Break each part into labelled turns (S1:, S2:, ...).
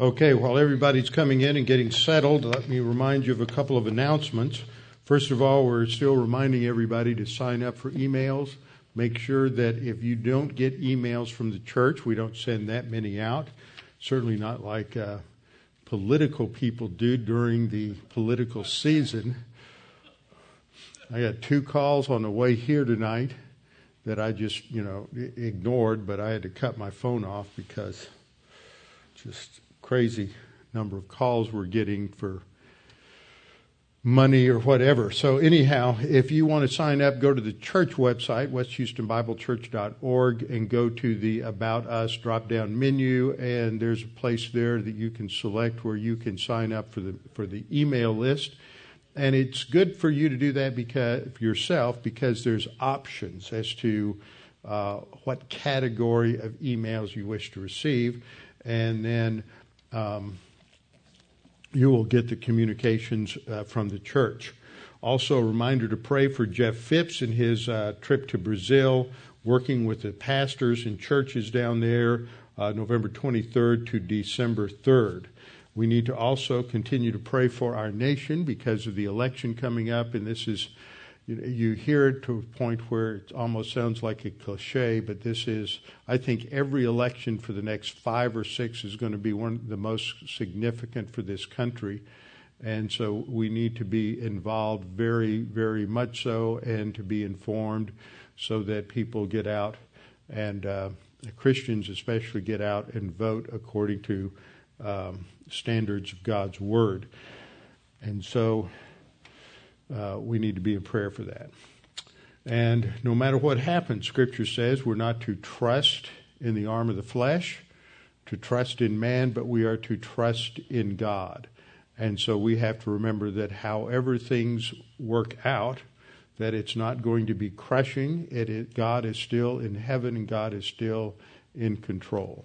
S1: Okay, while everybody's coming in and getting settled, let me remind you of a couple of announcements. First of all, we're still reminding everybody to sign up for emails. Make sure that if you don't get emails from the church, we don't send that many out. Certainly not like uh, political people do during the political season. I got two calls on the way here tonight that I just, you know, ignored, but I had to cut my phone off because just crazy number of calls we're getting for money or whatever. So anyhow, if you want to sign up, go to the church website, westhoustonbiblechurch.org, and go to the About Us drop-down menu, and there's a place there that you can select where you can sign up for the for the email list. And it's good for you to do that because yourself because there's options as to uh, what category of emails you wish to receive, and then um, you will get the communications uh, from the church. Also, a reminder to pray for Jeff Phipps and his uh, trip to Brazil, working with the pastors and churches down there, uh, November 23rd to December 3rd. We need to also continue to pray for our nation because of the election coming up, and this is you, you hear it to a point where it almost sounds like a cliche, but this is, I think, every election for the next five or six is going to be one of the most significant for this country. And so we need to be involved very, very much so, and to be informed so that people get out and uh, Christians especially get out and vote according to um, standards of God's Word. And so uh, we need to be in prayer for that. And no matter what happens, Scripture says we're not to trust in the arm of the flesh, to trust in man, but we are to trust in God. And so we have to remember that however things work out, that it's not going to be crushing. It, it, God is still in heaven and God is still in control.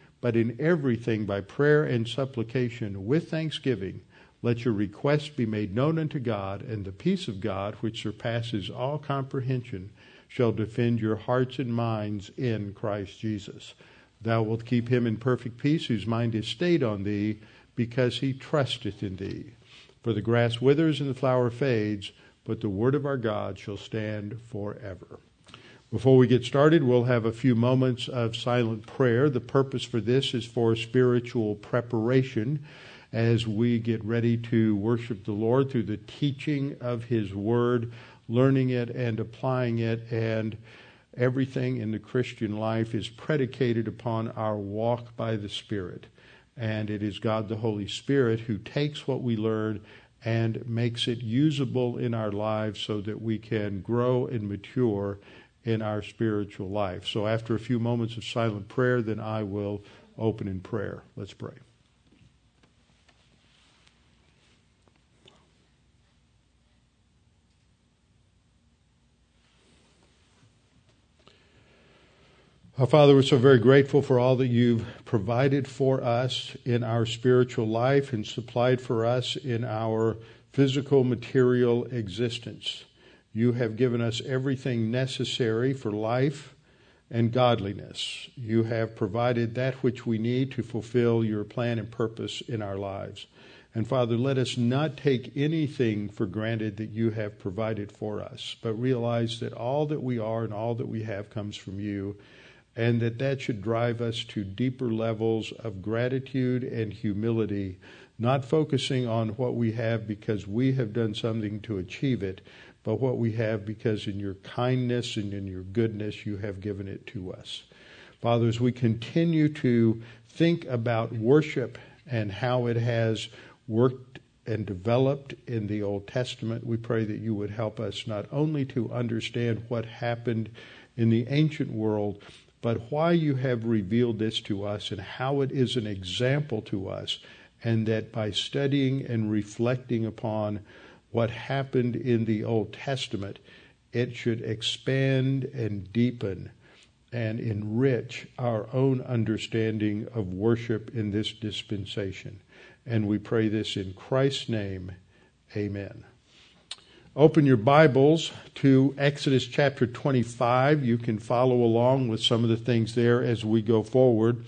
S1: but in everything by prayer and supplication with thanksgiving, let your requests be made known unto God, and the peace of God, which surpasses all comprehension, shall defend your hearts and minds in Christ Jesus. Thou wilt keep him in perfect peace, whose mind is stayed on thee, because he trusteth in thee. For the grass withers and the flower fades, but the word of our God shall stand forever. Before we get started, we'll have a few moments of silent prayer. The purpose for this is for spiritual preparation as we get ready to worship the Lord through the teaching of His Word, learning it and applying it, and everything in the Christian life is predicated upon our walk by the Spirit. And it is God the Holy Spirit who takes what we learn and makes it usable in our lives so that we can grow and mature in our spiritual life. So after a few moments of silent prayer, then I will open in prayer. Let's pray. Our Father, we're so very grateful for all that you've provided for us in our spiritual life and supplied for us in our physical, material existence. You have given us everything necessary for life and godliness. You have provided that which we need to fulfill your plan and purpose in our lives. And Father, let us not take anything for granted that you have provided for us, but realize that all that we are and all that we have comes from you, and that that should drive us to deeper levels of gratitude and humility, not focusing on what we have because we have done something to achieve it, but what we have because in your kindness and in your goodness you have given it to us. Father, as we continue to think about worship and how it has worked and developed in the Old Testament, we pray that you would help us not only to understand what happened in the ancient world, but why you have revealed this to us and how it is an example to us, and that by studying and reflecting upon what happened in the Old Testament, it should expand and deepen and enrich our own understanding of worship in this dispensation. And we pray this in Christ's name. Amen. Open your Bibles to Exodus chapter 25. You can follow along with some of the things there as we go forward.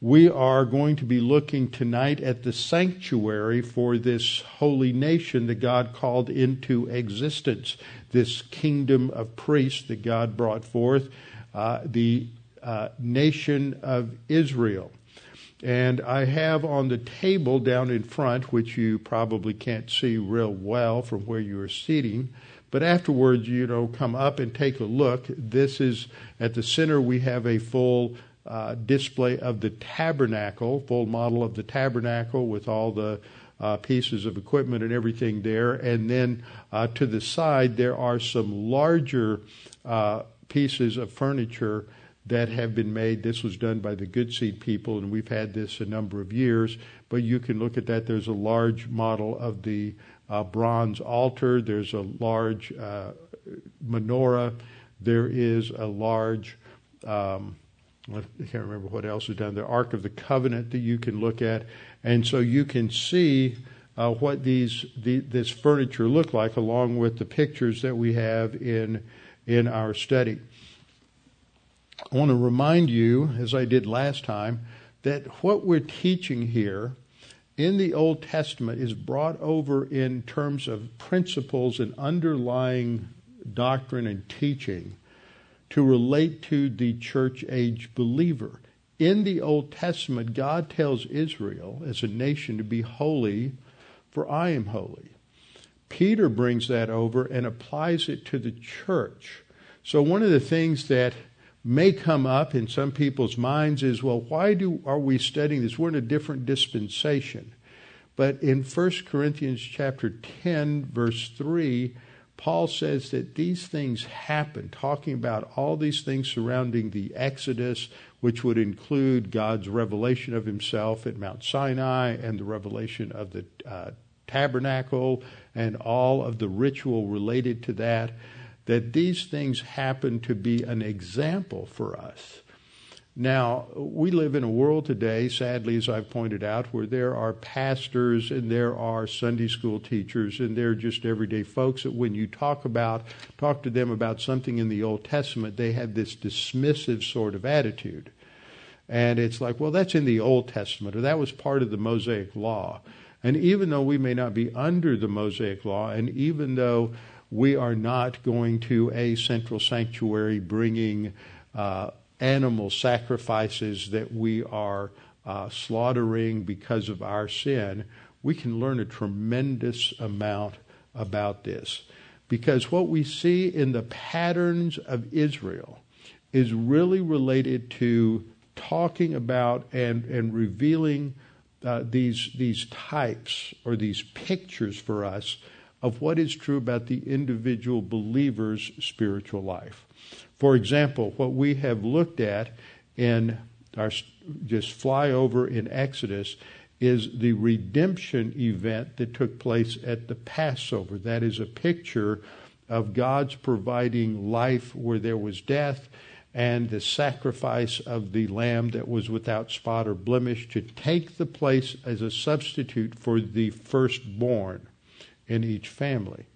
S1: We are going to be looking tonight at the sanctuary for this holy nation that God called into existence, this kingdom of priests that God brought forth, uh, the uh, nation of Israel. And I have on the table down in front, which you probably can't see real well from where you are sitting, but afterwards, you know, come up and take a look. This is at the center, we have a full uh, display of the tabernacle, full model of the tabernacle with all the uh, pieces of equipment and everything there. And then uh, to the side, there are some larger uh, pieces of furniture that have been made. This was done by the Good Seed people, and we've had this a number of years. But you can look at that. There's a large model of the uh, bronze altar. There's a large uh, menorah. There is a large, um, I can't remember what else is done. The Ark of the Covenant that you can look at, and so you can see uh, what these the, this furniture look like, along with the pictures that we have in in our study. I want to remind you, as I did last time, that what we're teaching here in the Old Testament is brought over in terms of principles and underlying doctrine and teaching to relate to the church age believer. In the Old Testament, God tells Israel as a nation to be holy, for I am holy. Peter brings that over and applies it to the church. So, one of the things that may come up in some people's minds is, well, why do are we studying this? We're in a different dispensation. But in 1 Corinthians chapter 10 verse 3, Paul says that these things happen, talking about all these things surrounding the Exodus, which would include God's revelation of himself at Mount Sinai and the revelation of the uh, tabernacle and all of the ritual related to that that these things happen to be an example for us. Now, we live in a world today, sadly, as I've pointed out, where there are pastors and there are Sunday school teachers and they're just everyday folks that when you talk about, talk to them about something in the Old Testament, they have this dismissive sort of attitude. And it's like, well, that's in the Old Testament, or that was part of the Mosaic Law. And even though we may not be under the Mosaic Law, and even though we are not going to a central sanctuary bringing uh, animal sacrifices that we are uh, slaughtering because of our sin. We can learn a tremendous amount about this. Because what we see in the patterns of Israel is really related to talking about and, and revealing uh, these, these types or these pictures for us of what is true about the individual believer's spiritual life. For example, what we have looked at in our just flyover in Exodus is the redemption event that took place at the Passover. That is a picture of God's providing life where there was death and the sacrifice of the lamb that was without spot or blemish to take the place as a substitute for the firstborn in each family.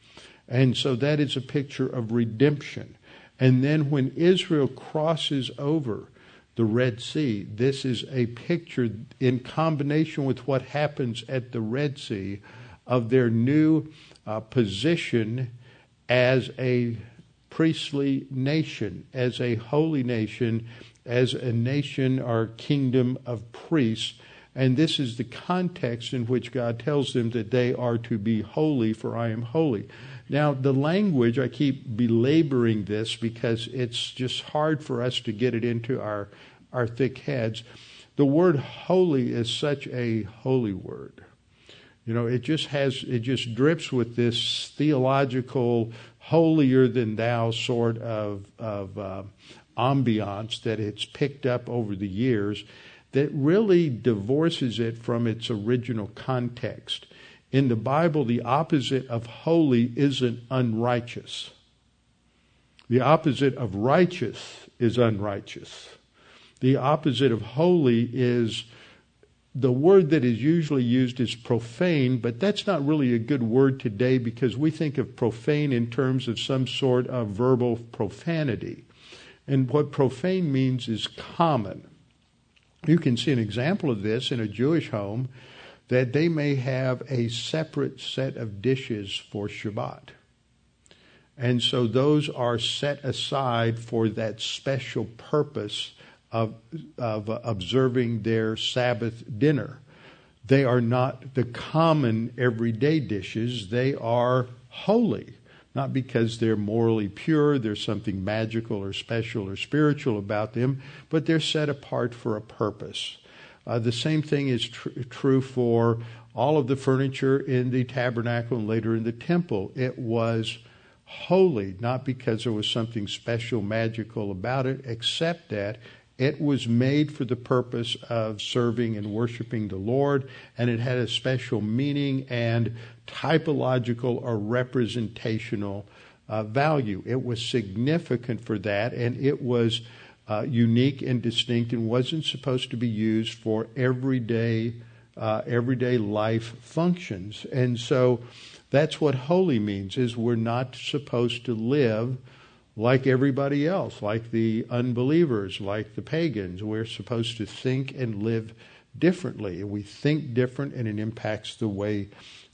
S1: And so that is a picture of redemption. And then when Israel crosses over the Red Sea, this is a picture in combination with what happens at the Red Sea of their new uh, position as a priestly nation, as a holy nation, as a nation or kingdom of priests and this is the context in which God tells them that they are to be holy, for I am holy. Now, the language, I keep belaboring this because it's just hard for us to get it into our, our thick heads. The word holy is such a holy word. You know, it just has, it just drips with this theological, holier than thou sort of, of uh, ambiance that it's picked up over the years that really divorces it from its original context. In the Bible, the opposite of holy isn't unrighteous. The opposite of righteous is unrighteous. The opposite of holy is the word that is usually used is profane, but that's not really a good word today because we think of profane in terms of some sort of verbal profanity. And what profane means is common. You can see an example of this in a Jewish home that they may have a separate set of dishes for Shabbat. And so those are set aside for that special purpose of, of observing their Sabbath dinner. They are not the common everyday dishes, they are holy. Not because they're morally pure, there's something magical or special or spiritual about them, but they're set apart for a purpose. Uh, the same thing is tr- true for all of the furniture in the tabernacle and later in the temple. It was holy, not because there was something special, magical about it, except that it was made for the purpose of serving and worshiping the Lord, and it had a special meaning and typological or representational uh, value. It was significant for that, and it was uh, unique and distinct, and wasn't supposed to be used for everyday uh, everyday life functions. And so, that's what holy means: is we're not supposed to live like everybody else, like the unbelievers, like the pagans. We're supposed to think and live differently. We think different, and it impacts the way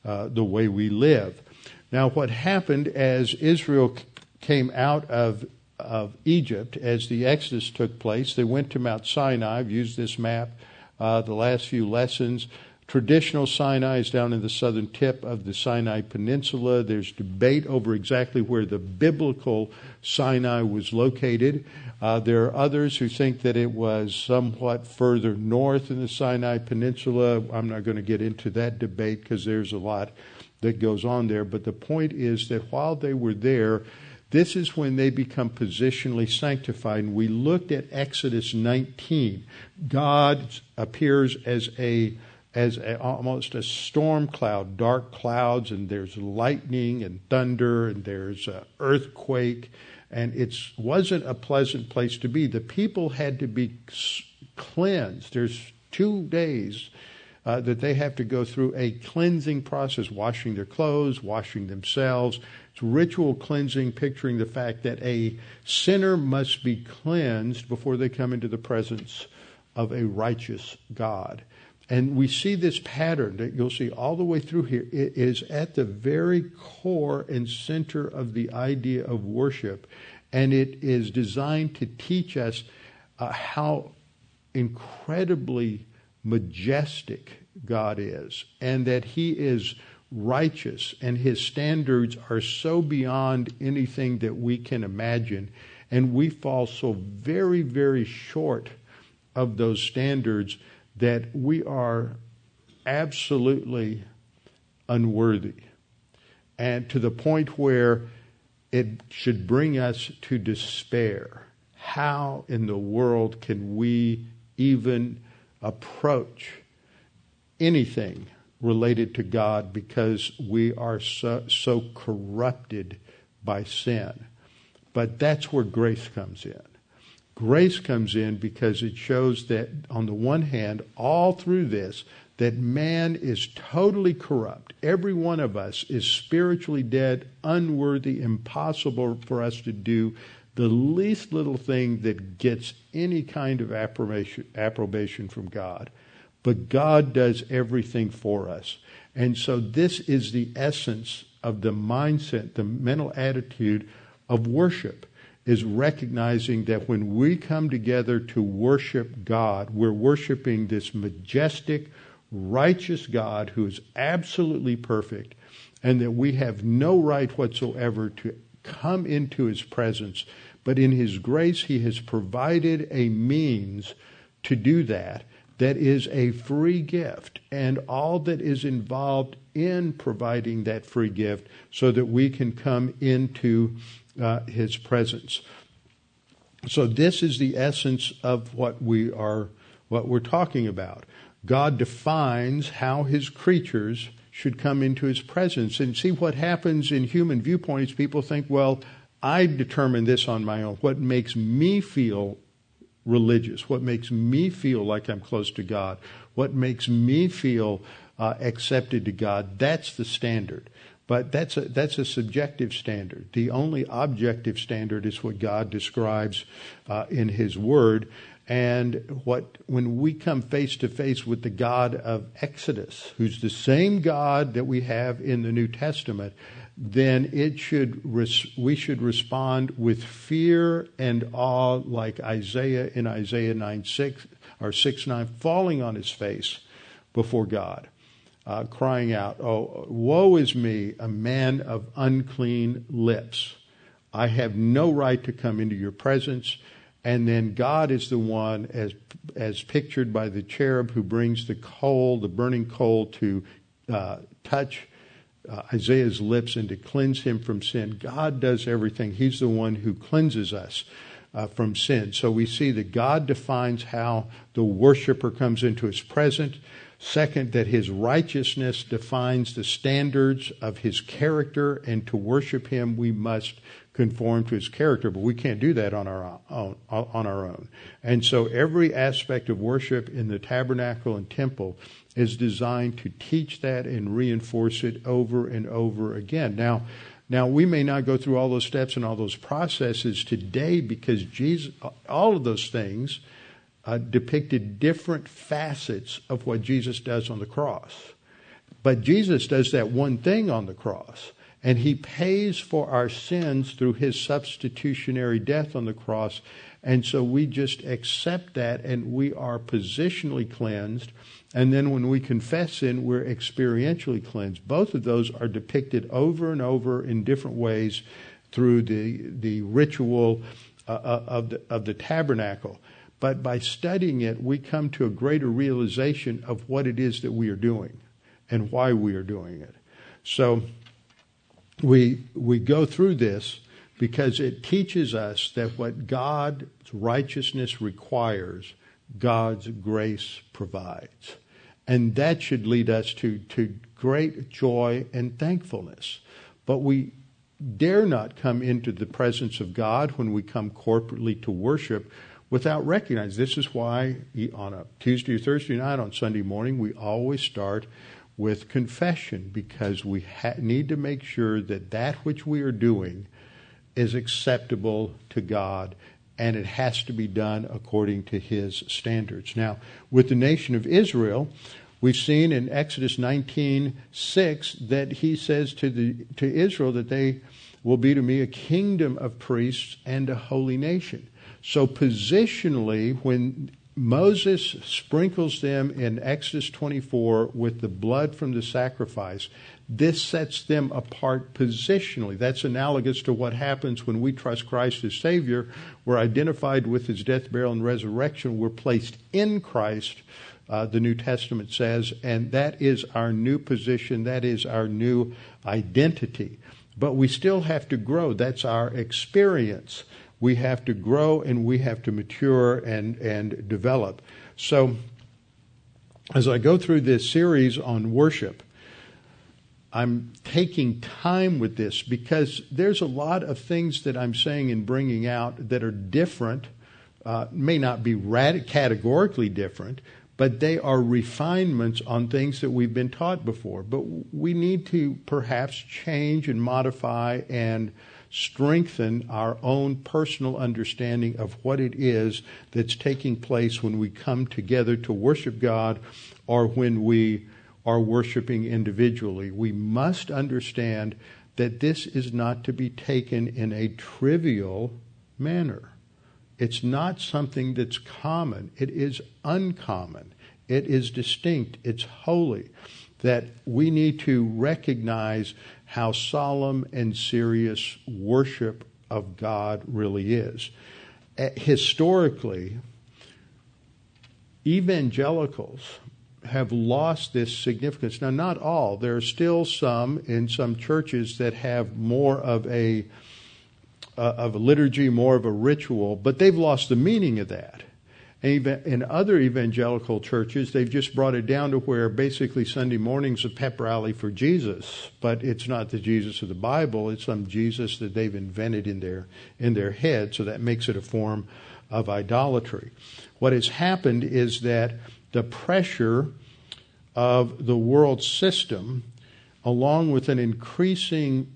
S1: uh, the way we live. Now, what happened as Israel came out of of Egypt, as the Exodus took place, they went to Mount Sinai. I've used this map uh, the last few lessons. Traditional Sinai is down in the southern tip of the Sinai Peninsula. There's debate over exactly where the biblical Sinai was located. Uh, there are others who think that it was somewhat further north in the Sinai Peninsula. I'm not going to get into that debate because there's a lot that goes on there. But the point is that while they were there, this is when they become positionally sanctified. And we looked at Exodus 19. God appears as a as a, almost a storm cloud, dark clouds, and there's lightning and thunder, and there's an earthquake, and it wasn't a pleasant place to be. The people had to be cleansed. There's two days uh, that they have to go through a cleansing process, washing their clothes, washing themselves. It's ritual cleansing, picturing the fact that a sinner must be cleansed before they come into the presence of a righteous God. And we see this pattern that you'll see all the way through here. It is at the very core and center of the idea of worship. And it is designed to teach us uh, how incredibly majestic God is and that He is righteous and His standards are so beyond anything that we can imagine. And we fall so very, very short of those standards that we are absolutely unworthy. And to the point where it should bring us to despair. How in the world can we even approach anything related to God because we are so, so corrupted by sin? But that's where grace comes in. Grace comes in because it shows that, on the one hand, all through this, that man is totally corrupt. Every one of us is spiritually dead, unworthy, impossible for us to do the least little thing that gets any kind of approbation, approbation from God. But God does everything for us. And so this is the essence of the mindset, the mental attitude of worship is recognizing that when we come together to worship God, we're worshiping this majestic, righteous God who is absolutely perfect, and that we have no right whatsoever to come into his presence. But in his grace, he has provided a means to do that that is a free gift and all that is involved in providing that free gift so that we can come into uh, his presence. So this is the essence of what we are what we're talking about. God defines how his creatures should come into his presence. And see what happens in human viewpoints, people think, well, I determine this on my own. What makes me feel religious? What makes me feel like I'm close to God? What makes me feel uh, accepted to God? That's the standard. But that's a, that's a subjective standard. The only objective standard is what God describes uh, in His Word. And what when we come face to face with the God of Exodus, who's the same God that we have in the New Testament, then it should we should respond with fear and awe, like Isaiah in Isaiah nine six or six nine, falling on his face before God uh, crying out, Oh, woe is me, a man of unclean lips. I have no right to come into your presence. And then God is the one, as, as pictured by the cherub who brings the coal, the burning coal, to uh, touch uh, Isaiah's lips and to cleanse him from sin. God does everything. He's the one who cleanses us uh, from sin. So we see that God defines how the worshiper comes into his presence. Second, that his righteousness defines the standards of his character, and to worship him, we must conform to his character, but we can't do that on our own, on our own. And so every aspect of worship in the tabernacle and temple is designed to teach that and reinforce it over and over again. Now, now we may not go through all those steps and all those processes today because Jesus, all of those things uh, depicted different facets of what Jesus does on the cross. But Jesus does that one thing on the cross, and he pays for our sins through his substitutionary death on the cross. And so we just accept that, and we are positionally cleansed. And then when we confess sin, we're experientially cleansed. Both of those are depicted over and over in different ways through the, the ritual uh, uh of, the, of the tabernacle. But by studying it, we come to a greater realization of what it is that we are doing and why we are doing it. So we, we go through this because it teaches us that what God's righteousness requires, God's grace provides. And that should lead us to, to great joy and thankfulness. But we dare not come into the presence of God when we come corporately to worship without recognizing. This is why on a Tuesday or Thursday night, on Sunday morning, we always start with confession because we ha- need to make sure that that which we are doing is acceptable to God and it has to be done according to his standards. Now, with the nation of Israel, we've seen in Exodus 19:6 that he says to the to Israel that they will be to me a kingdom of priests and a holy nation. So, positionally, when Moses sprinkles them in Exodus 24 with the blood from the sacrifice, this sets them apart positionally. That's analogous to what happens when we trust Christ as Savior. We're identified with His death, burial, and resurrection. We're placed in Christ, uh, the New Testament says, and that is our new position. That is our new identity. But we still have to grow. That's our experience we have to grow and we have to mature and, and develop. So, as I go through this series on worship, I'm taking time with this because there's a lot of things that I'm saying and bringing out that are different, uh, may not be rad- categorically different, but they are refinements on things that we've been taught before. But we need to perhaps change and modify and strengthen our own personal understanding of what it is that's taking place when we come together to worship God or when we are worshiping individually. We must understand that this is not to be taken in a trivial manner. It's not something that's common. It is uncommon. It is distinct. It's holy. That we need to recognize how solemn and serious worship of God really is. Uh, historically, evangelicals have lost this significance. Now, not all. There are still some in some churches that have more of a uh, of a liturgy, more of a ritual, but they've lost the meaning of that. In other evangelical churches, they've just brought it down to where basically Sunday morning's a pep rally for Jesus, but it's not the Jesus of the Bible. It's some Jesus that they've invented in their in their head, so that makes it a form of idolatry. What has happened is that the pressure of the world system, along with an increasing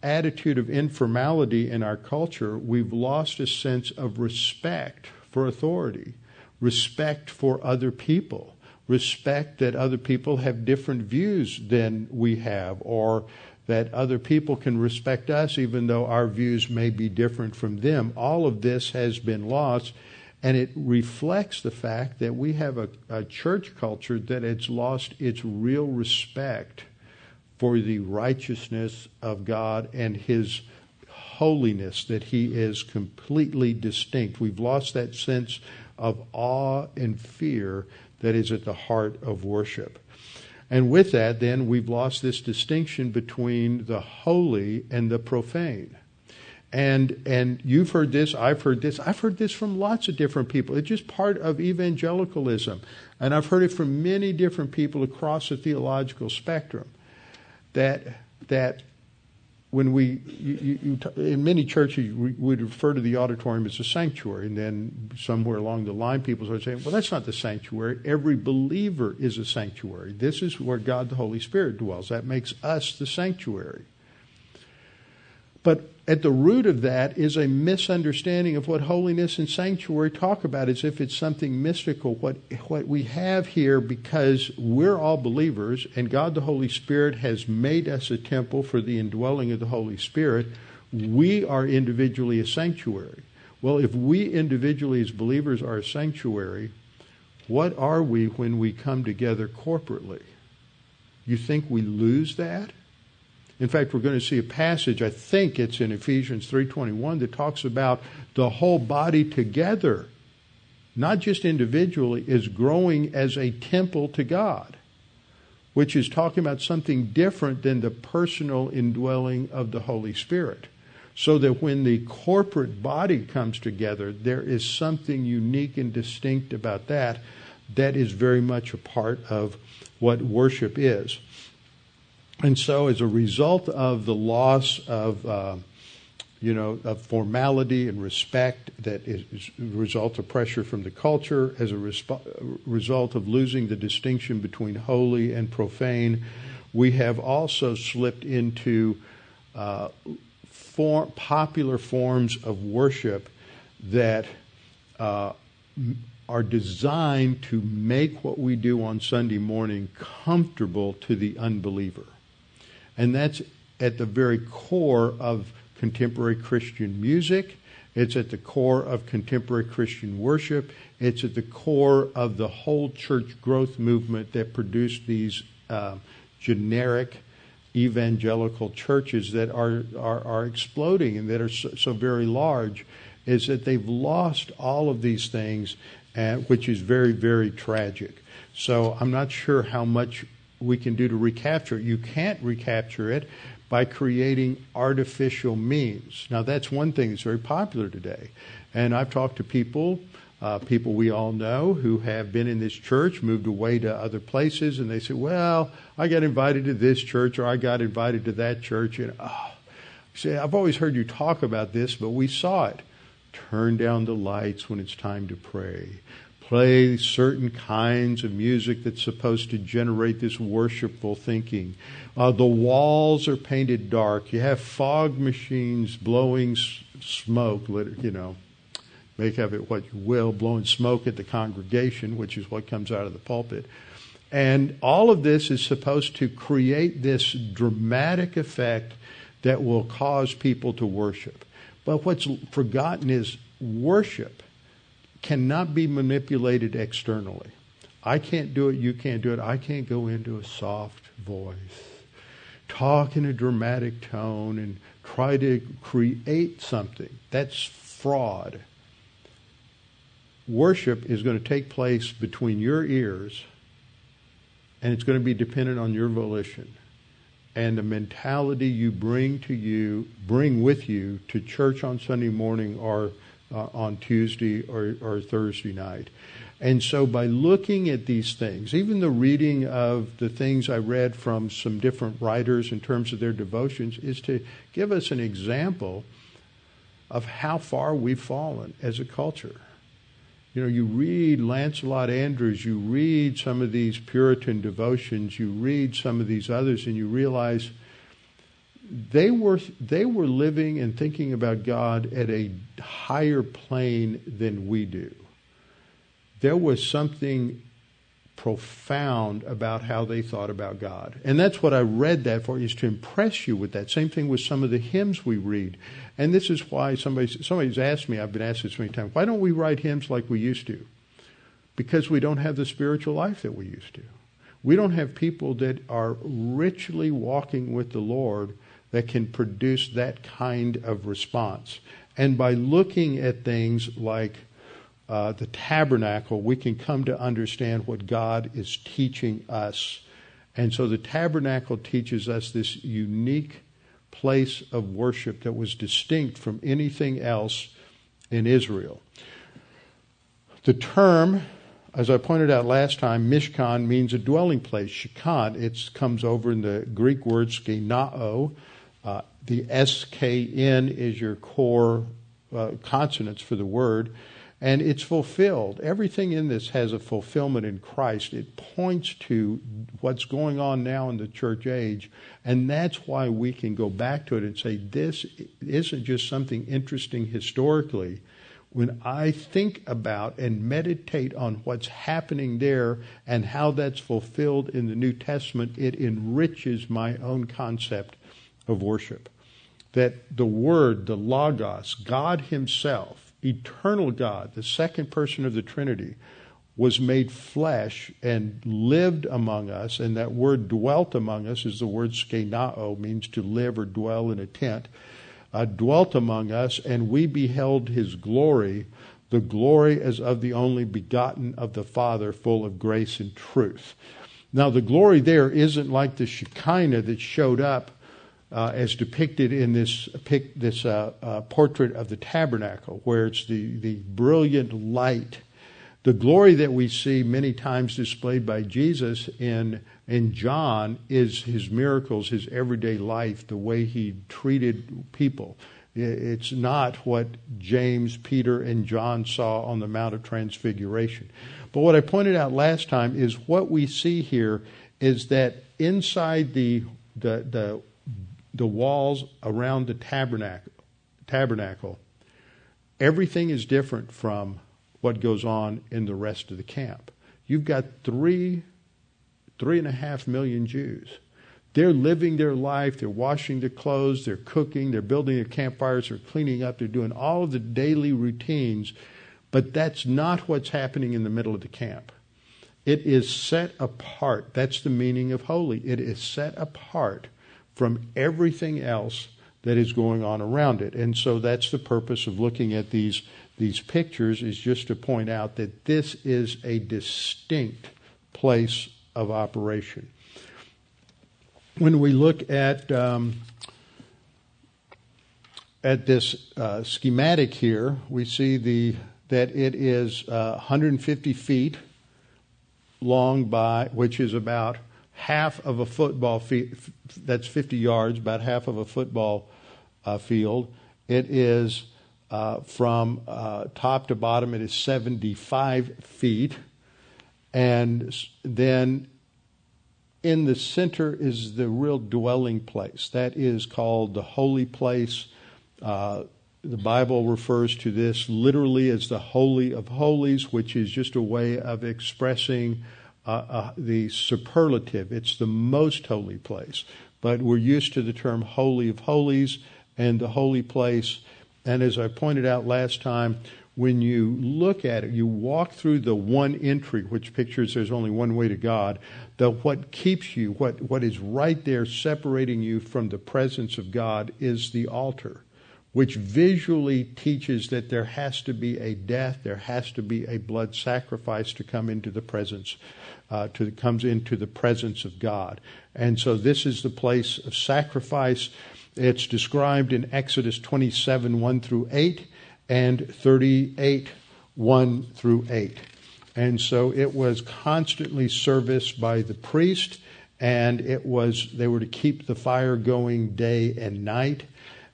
S1: attitude of informality in our culture, we've lost a sense of respect for authority respect for other people, respect that other people have different views than we have, or that other people can respect us even though our views may be different from them. All of this has been lost, and it reflects the fact that we have a, a church culture that has lost its real respect for the righteousness of God and His holiness, that He is completely distinct. We've lost that sense of awe and fear that is at the heart of worship. And with that, then, we've lost this distinction between the holy and the profane. And and you've heard this, I've heard this, I've heard this from lots of different people. It's just part of evangelicalism. And I've heard it from many different people across the theological spectrum that that when we, you, you, in many churches, we would refer to the auditorium as a sanctuary, and then somewhere along the line, people start saying, well, that's not the sanctuary. Every believer is a sanctuary. This is where God the Holy Spirit dwells. That makes us the sanctuary. But at the root of that is a misunderstanding of what holiness and sanctuary talk about as if it's something mystical. What, what we have here, because we're all believers and God the Holy Spirit has made us a temple for the indwelling of the Holy Spirit, we are individually a sanctuary. Well, if we individually as believers are a sanctuary, what are we when we come together corporately? You think we lose that? In fact, we're going to see a passage, I think it's in Ephesians 3:21 that talks about the whole body together, not just individually, is growing as a temple to God, which is talking about something different than the personal indwelling of the Holy Spirit. So that when the corporate body comes together, there is something unique and distinct about that that is very much a part of what worship is. And so, as a result of the loss of, uh, you know, of formality and respect that is a result of pressure from the culture, as a resp- result of losing the distinction between holy and profane, we have also slipped into uh, form, popular forms of worship that uh, are designed to make what we do on Sunday morning comfortable to the unbeliever. And that's at the very core of contemporary Christian music. It's at the core of contemporary Christian worship. It's at the core of the whole church growth movement that produced these uh, generic evangelical churches that are, are, are exploding and that are so, so, very large. Is that they've lost all of these things, uh, which is very, very tragic. So I'm not sure how much we can do to recapture it. You can't recapture it by creating artificial means. Now, that's one thing that's very popular today. And I've talked to people, uh, people we all know, who have been in this church, moved away to other places, and they say, Well, I got invited to this church or I got invited to that church. And, oh, say, I've always heard you talk about this, but we saw it. Turn down the lights when it's time to pray play certain kinds of music that's supposed to generate this worshipful thinking. Uh, the walls are painted dark. You have fog machines blowing s- smoke, you know, make of it what you will, blowing smoke at the congregation, which is what comes out of the pulpit. And all of this is supposed to create this dramatic effect that will cause people to worship. But what's forgotten is worship cannot be manipulated externally. I can't do it, you can't do it. I can't go into a soft voice, talk in a dramatic tone, and try to create something. That's fraud. Worship is going to take place between your ears, and it's going to be dependent on your volition. and the mentality you bring to you, bring with you to church on Sunday morning or uh, on Tuesday or, or Thursday night. And so by looking at these things, even the reading of the things I read from some different writers in terms of their devotions is to give us an example of how far we've fallen as a culture. You know, you read Lancelot Andrewes, you read some of these Puritan devotions, you read some of these others, and you realize they were they were living and thinking about God at a higher plane than we do. There was something profound about how they thought about God. And that's what I read that for, is to impress you with that. Same thing with some of the hymns we read. And this is why somebody, somebody's asked me, I've been asked this many times, why don't we write hymns like we used to? Because we don't have the spiritual life that we used to. We don't have people that are richly walking with the Lord that can produce that kind of response. And by looking at things like uh, the tabernacle, we can come to understand what God is teaching us. And so the tabernacle teaches us this unique place of worship that was distinct from anything else in Israel. The term, as I pointed out last time, Mishkan means a dwelling place. Shikant, it comes over in the Greek word skenao, uh, the SKN is your core uh, consonants for the word, and it's fulfilled. Everything in this has a fulfillment in Christ. It points to what's going on now in the church age, and that's why we can go back to it and say this isn't just something interesting historically. When I think about and meditate on what's happening there and how that's fulfilled in the New Testament, it enriches my own concept of worship. That the Word, the Logos, God Himself, eternal God, the second person of the Trinity, was made flesh and lived among us, and that word dwelt among us is the word skenao, means to live or dwell in a tent, uh, dwelt among us, and we beheld his glory, the glory as of the only begotten of the Father, full of grace and truth. Now, the glory there isn't like the Shekinah that showed up uh, as depicted in this this uh, uh, portrait of the tabernacle, where it's the the brilliant light, the glory that we see many times displayed by Jesus in in John is his miracles, his everyday life, the way he treated people. It's not what James, Peter, and John saw on the Mount of Transfiguration. But what I pointed out last time is what we see here is that inside the the, the the walls around the tabernacle, tabernacle, everything is different from what goes on in the rest of the camp. You've got three, three and a half million Jews. They're living their life, they're washing their clothes, they're cooking, they're building their campfires, they're cleaning up, they're doing all of the daily routines, but that's not what's happening in the middle of the camp. It is set apart. That's the meaning of holy. It is set apart from everything else that is going on around it. And so that's the purpose of looking at these these pictures is just to point out that this is a distinct place of operation. When we look at um, at this uh, schematic here, we see the that it is uh, 150 feet long by, which is about half of a football field, that's 50 yards, about half of a football uh, field. It is uh, from uh, top to bottom, it is 75 feet. And then in the center is the real dwelling place. That is called the holy place. Uh, the Bible refers to this literally as the Holy of Holies, which is just a way of expressing uh, uh, the superlative. It's the most holy place. But we're used to the term Holy of Holies and the holy place. And as I pointed out last time, when you look at it, you walk through the one entry, which pictures there's only one way to God. The what keeps you, what, what is right there separating you from the presence of God is the altar, which visually teaches that there has to be a death, there has to be a blood sacrifice to come into the presence uh, to comes into the presence of God. And so this is the place of sacrifice. It's described in Exodus 27 1 through 8 and 38 1 through 8. And so it was constantly serviced by the priest, and it was they were to keep the fire going day and night,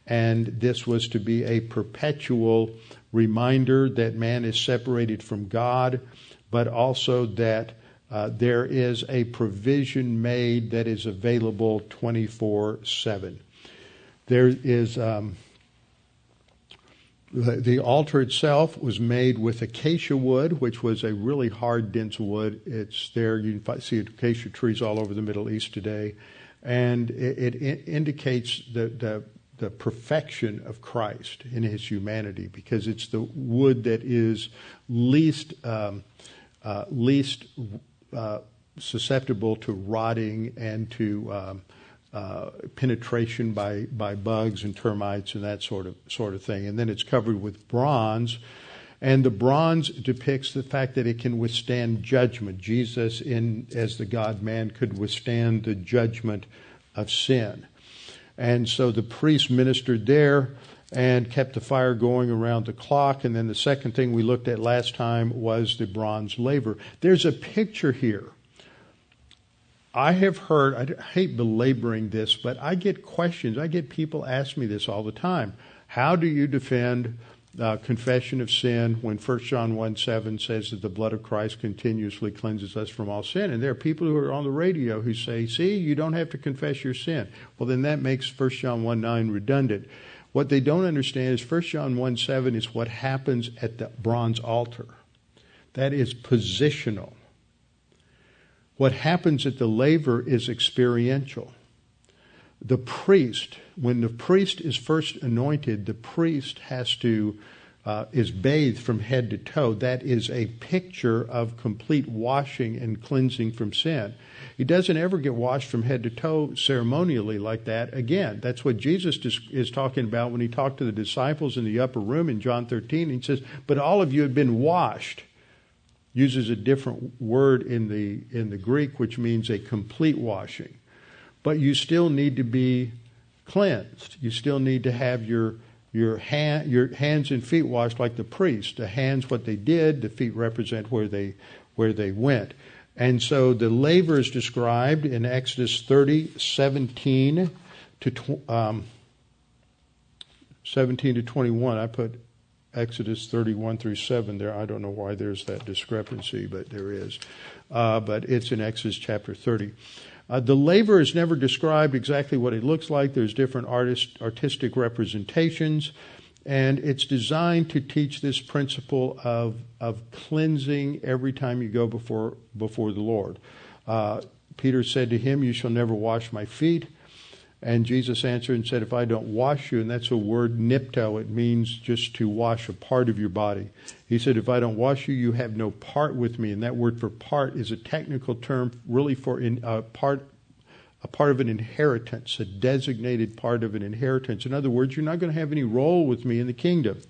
S1: and this was to be a perpetual reminder that man is separated from God, but also that uh, there is a provision made that is available 24 7. There is. Um, the altar itself was made with acacia wood, which was a really hard, dense wood. It's there. You can see acacia trees all over the Middle East today. And it, it indicates the, the, the, perfection of Christ in his humanity because it's the wood that is least, um, uh, least uh, susceptible to rotting and to um, uh, penetration by, by bugs and termites and that sort of sort of thing. And then it's covered with bronze, and the bronze depicts the fact that it can withstand judgment. Jesus, in as the God Man, could withstand the judgment of sin. And so the priest ministered there and kept the fire going around the clock. And then the second thing we looked at last time was the bronze laver. There's a picture here I have heard, I hate belaboring this, but I get questions. I get people ask me this all the time. How do you defend uh, confession of sin when 1 John 1 7 says that the blood of Christ continuously cleanses us from all sin? And there are people who are on the radio who say, see, you don't have to confess your sin. Well, then that makes 1 John 1 9 redundant. What they don't understand is 1 John 1 7 is what happens at the bronze altar. That is positional. What happens at the laver is experiential. The priest, when the priest is first anointed, the priest has to uh, is bathed from head to toe. That is a picture of complete washing and cleansing from sin. He doesn't ever get washed from head to toe ceremonially like that. Again, that's what Jesus is talking about when he talked to the disciples in the upper room in John 13. He says, But all of you have been washed uses a different word in the in the Greek which means a complete washing. But you still need to be cleansed. You still need to have your your hand your hands and feet washed like the priest. The hands what they did, the feet represent where they where they went. And so the laver is described in Exodus 30, 17 to um, 17 to 21. I put Exodus 31 through 7 there. I don't know why there's that discrepancy, but there is. Uh, but it's in Exodus chapter 30. Uh, the laver is never described exactly what it looks like. There's different artist, artistic representations, and it's designed to teach this principle of, of cleansing every time you go before, before the Lord. Uh, Peter said to him, You shall never wash my feet. And Jesus answered and said, If I don't wash you, and that's a word nipto, it means just to wash a part of your body. He said, If I don't wash you, you have no part with me. And that word for part is a technical term really for in, uh, part, a part of an inheritance, a designated part of an inheritance. In other words, you're not going to have any role with me in the kingdom.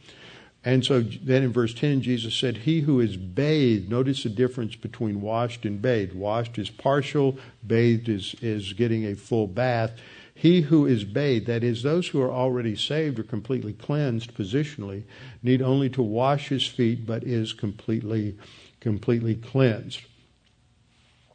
S1: And so then in verse 10, Jesus said, He who is bathed, notice the difference between washed and bathed. Washed is partial, bathed is, is getting a full bath. He who is bathed, that is, those who are already saved or completely cleansed positionally, need only to wash his feet, but is completely, completely cleansed.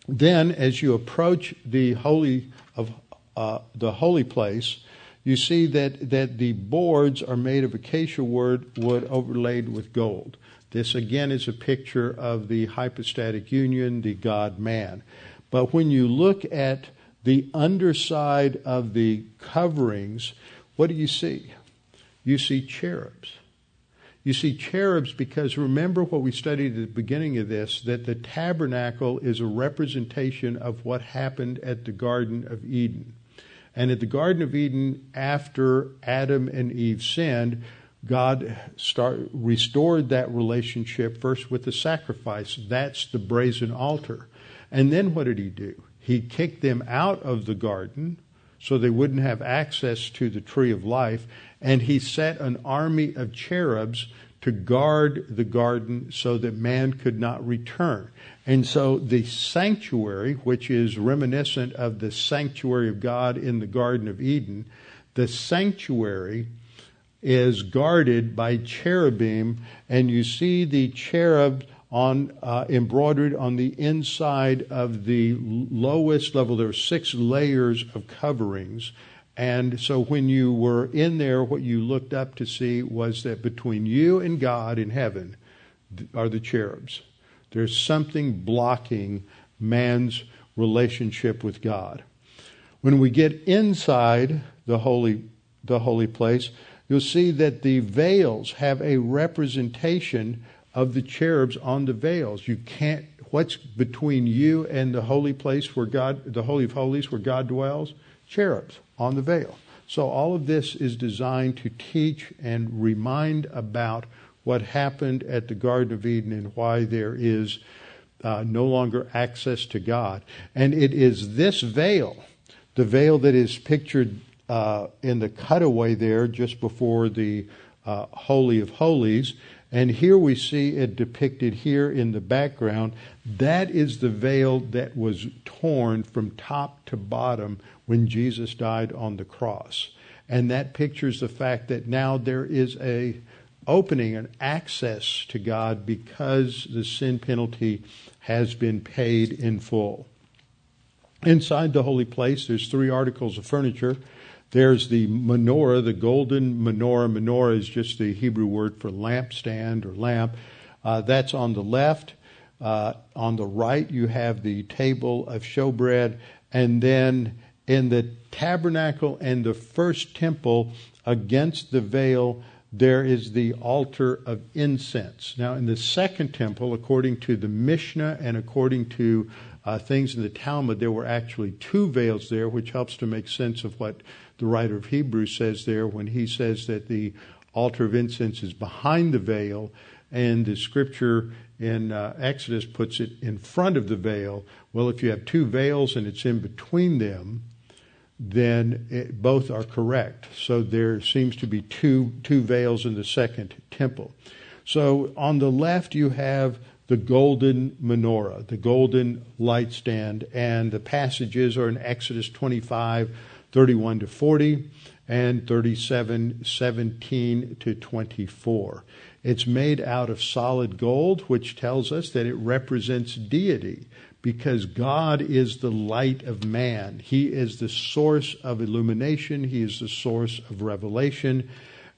S1: Then, as you approach the holy of uh, the holy place, you see that, that the boards are made of acacia wood, wood overlaid with gold. This again is a picture of the hypostatic union, the God man. But when you look at the underside of the coverings, what do you see? You see cherubs. You see cherubs because remember what we studied at the beginning of this that the tabernacle is a representation of what happened at the Garden of Eden. And at the Garden of Eden, after Adam and Eve sinned, God start, restored that relationship first with the sacrifice. That's the brazen altar. And then what did he do? He kicked them out of the garden so they wouldn't have access to the tree of life, and he set an army of cherubs to guard the garden so that man could not return. And so the sanctuary, which is reminiscent of the sanctuary of God in the Garden of Eden, the sanctuary is guarded by cherubim, and you see the cherub on uh, embroidered on the inside of the lowest level. There are six layers of coverings. And so when you were in there, what you looked up to see was that between you and God in heaven are the cherubs. There's something blocking man's relationship with God. When we get inside the holy, the holy place, you'll see that the veils have a representation of the cherubs on the veils. You can't, what's between you and the holy place where God, the Holy of Holies where God dwells? Cherubs on the veil. So all of this is designed to teach and remind about what happened at the Garden of Eden and why there is uh, no longer access to God. And it is this veil, the veil that is pictured uh, in the cutaway there just before the uh, Holy of Holies. And here we see it depicted here in the background. That is the veil that was torn from top to bottom when Jesus died on the cross. And that pictures the fact that now there is a opening and access to God because the sin penalty has been paid in full. Inside the holy place, there's three articles of furniture. There's the menorah, the golden menorah. Menorah is just the Hebrew word for lampstand or lamp. Uh, that's on the left. Uh, on the right, you have the table of showbread. And then in the tabernacle and the first temple, against the veil, there is the altar of incense. Now, in the second temple, according to the Mishnah and according to uh, things in the Talmud, there were actually two veils there, which helps to make sense of what the writer of Hebrews says there when he says that the altar of incense is behind the veil, and the scripture in uh, Exodus puts it in front of the veil. Well, if you have two veils and it's in between them, then it, both are correct. So there seems to be two, two veils in the second temple. So on the left, you have the golden menorah, the golden light stand, and the passages are in Exodus 25, 31 to 40, and 37, 17 to 24. It's made out of solid gold, which tells us that it represents deity because God is the light of man. He is the source of illumination, He is the source of revelation.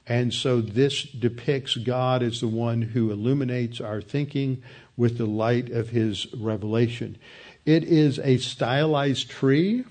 S1: And so this depicts God as the one who illuminates our thinking with the light of His revelation. It is a stylized tree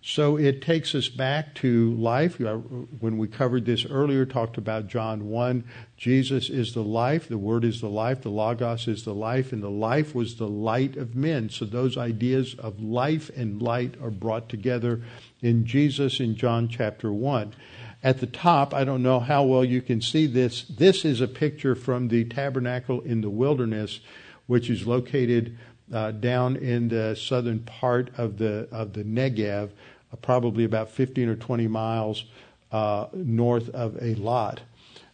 S1: so it takes us back to life. When we covered this earlier, talked about John 1. Jesus is the life, the Word is the life, the Logos is the life, and the life was the light of men. So those ideas of life and light are brought together in Jesus in John chapter 1. At the top, I don't know how well you can see this. This is a picture from the tabernacle in the wilderness, which is located uh, down in the southern part of the of the Negev, uh, probably about 15 or 20 miles uh, north of Eilat.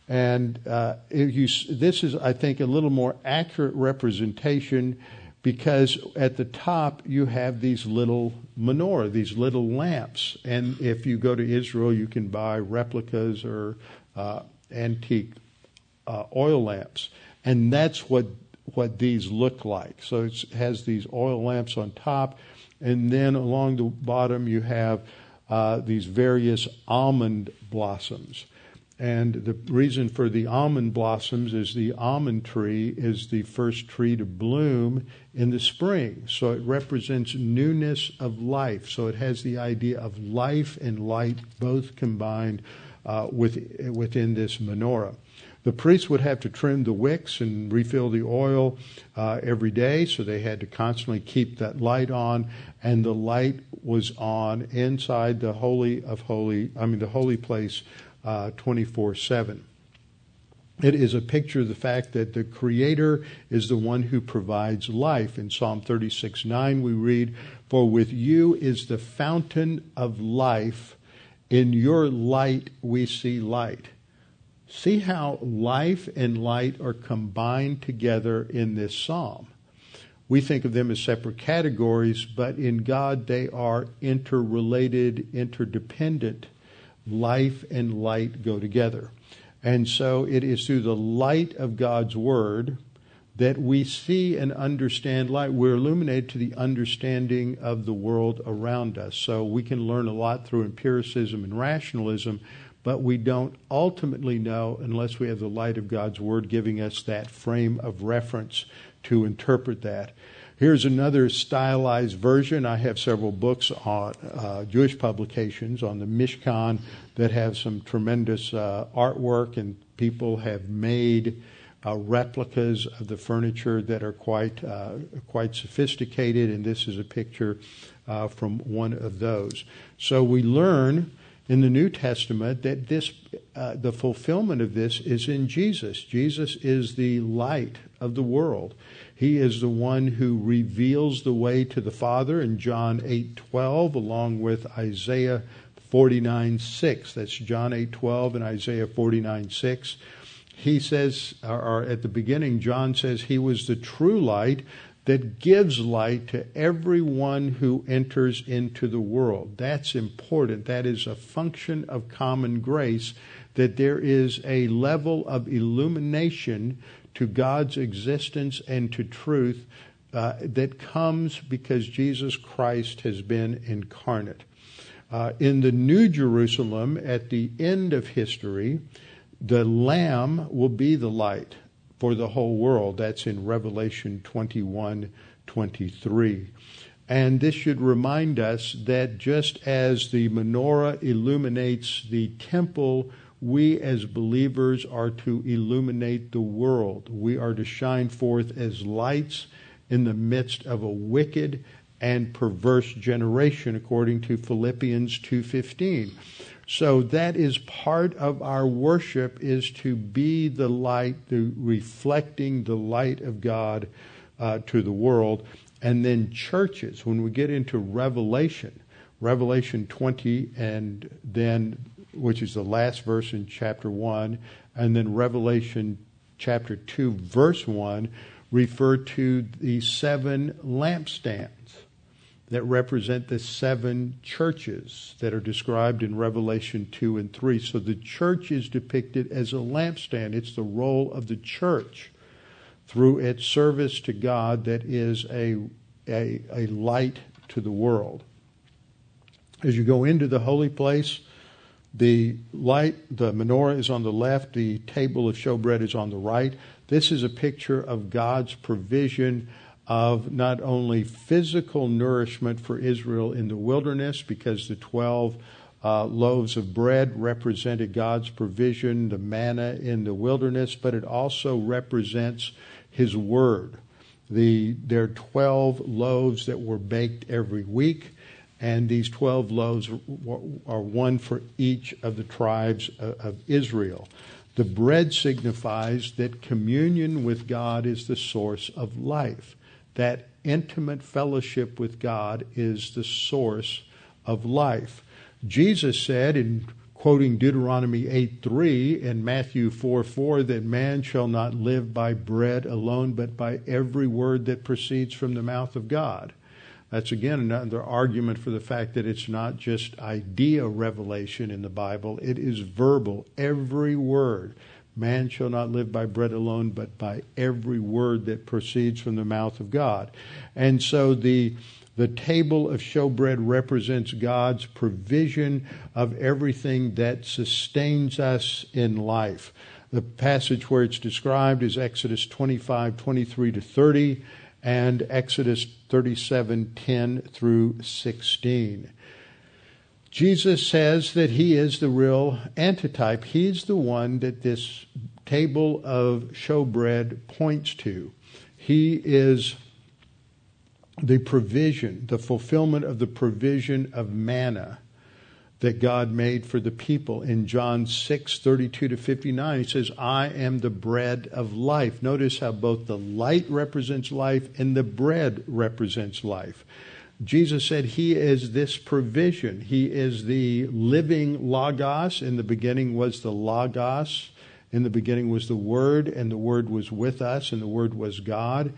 S1: And uh, you, this is, I think, a little more accurate representation because at the top you have these little menorah, these little lamps. And if you go to Israel, you can buy replicas or uh, antique uh, oil lamps. And that's what what these look like. So it has these oil lamps on top, and then along the bottom you have uh, these various almond blossoms. And the reason for the almond blossoms is the almond tree is the first tree to bloom in the spring. So it represents newness of life. So it has the idea of life and light both combined uh, with, within this menorah. The priests would have to trim the wicks and refill the oil uh, every day, so they had to constantly keep that light on, and the light was on inside the holy of holy, I mean the holy place, twenty four seven. It is a picture of the fact that the Creator is the one who provides life. In Psalm 36 9, we read, For with you is the fountain of life. In your light we see light. See how life and light are combined together in this psalm. We think of them as separate categories, but in God they are interrelated, interdependent. Life and light go together. And so it is through the light of God's Word that we see and understand light. We're illuminated to the understanding of the world around us. So we can learn a lot through empiricism and rationalism, but we don't ultimately know unless we have the light of God's Word giving us that frame of reference to interpret that. Here's another stylized version. I have several books on uh, Jewish publications on the Mishkan that have some tremendous uh, artwork, and people have made uh, replicas of the furniture that are quite uh, quite sophisticated, and this is a picture uh, from one of those. So we learn in the New Testament that this uh, the fulfillment of this is in Jesus. Jesus is the light of the world. He is the one who reveals the way to the Father in John 8:12 along with Isaiah 49:6. That's John 8:12 and Isaiah 49:6 he says, or at the beginning, John says he was the true light that gives light to everyone who enters into the world. That's important. That is a function of common grace, that there is a level of illumination to God's existence and to truth uh, that comes because Jesus Christ has been incarnate. Uh, in the New Jerusalem, at the end of history, the Lamb will be the light for the whole world. That's in Revelation 21 23. And this should remind us that just as the menorah illuminates the temple, we as believers are to illuminate the world. We are to shine forth as lights in the midst of a wicked and perverse generation according to Philippians 2:15. So that is part of our worship is to be the light, the reflecting the light of God uh, to the world. And then churches, when we get into Revelation, Revelation 20, and then, which is the last verse in chapter 1, and then Revelation chapter 2, verse 1, refer to the seven lampstands that represent the seven churches that are described in Revelation 2 and 3. So the church is depicted as a lampstand. It's the role of the church through its service to God that is a, a, a light to the world. As you go into the holy place, the light, the menorah is on the left, the table of showbread is on the right. This is a picture of God's provision of not only physical nourishment for Israel in the wilderness, because the 12 uh, loaves of bread represented God's provision, the manna in the wilderness, but it also represents His Word. The, there are 12 loaves that were baked every week, and these 12 loaves are one for each of the tribes of Israel. The bread signifies that communion with God is the source of life that intimate fellowship with God is the source of life. Jesus said in quoting Deuteronomy 8 3 and Matthew 4 4 that man shall not live by bread alone, but by every word that proceeds from the mouth of God. That's again another argument for the fact that it's not just idea revelation in the Bible, it is verbal, every word. Man shall not live by bread alone, but by every word that proceeds from the mouth of God. And so the the table of showbread represents God's provision of everything that sustains us in life. The passage where it's described is Exodus 25, 23 to 30, and Exodus 37, 10 through 16. Jesus says that he is the real antitype. He's the one that this table of showbread points to. He is the provision, the fulfillment of the provision of manna that God made for the people. In John 6, 32 to 59, he says, I am the bread of life. Notice how both the light represents life and the bread represents life. Jesus said he is this provision. He is the living Logos. In the beginning was the Logos, In the beginning was the Word, and the Word was with us, and the Word was God,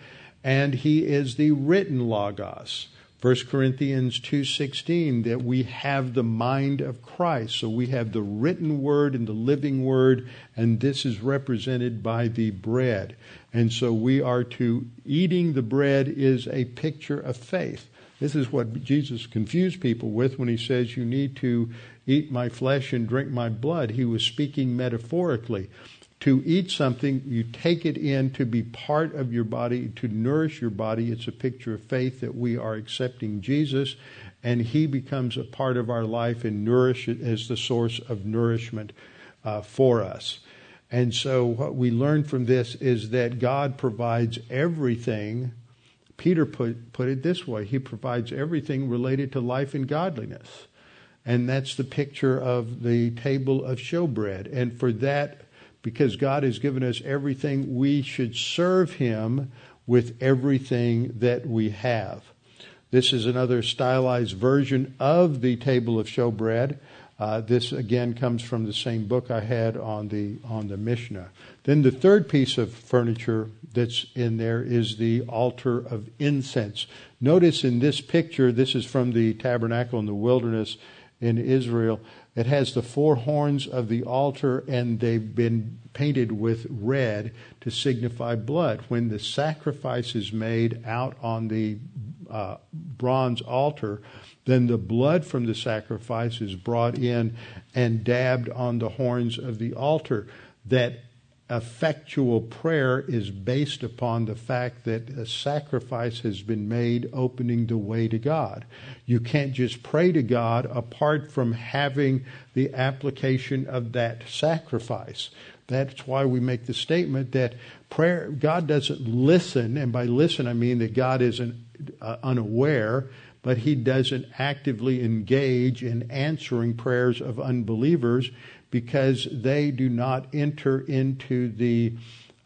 S1: and He is the written Logos. 1 Corinthians 2:16 that we have the mind of Christ. So we have the written word and the living word and this is represented by the bread. And so we are to eating the bread is a picture of faith. This is what Jesus confused people with when he says, You need to eat my flesh and drink my blood. He was speaking metaphorically. To eat something, you take it in to be part of your body, to nourish your body. It's a picture of faith that we are accepting Jesus, and He becomes a part of our life and nourish it as the source of nourishment uh, for us. And so, what we learn from this is that God provides everything Peter put, put it this way He provides everything related to life and godliness. And that's the picture of the table of showbread. And for that, because God has given us everything, we should serve Him with everything that we have. This is another stylized version of the table of showbread. Uh, this again comes from the same book I had on the on the Mishnah. Then the third piece of furniture that's in there is the altar of incense. Notice in this picture, this is from the tabernacle in the wilderness in Israel. It has the four horns of the altar, and they've been painted with red to signify blood. When the sacrifice is made out on the uh, bronze altar, then the blood from the sacrifice is brought in and dabbed on the horns of the altar. That effectual prayer is based upon the fact that a sacrifice has been made opening the way to God. You can't just pray to God apart from having the application of that sacrifice. That's why we make the statement that prayer, God doesn't listen, and by listen I mean that God isn't uh, unaware but he doesn't actively engage in answering prayers of unbelievers because they do not enter into the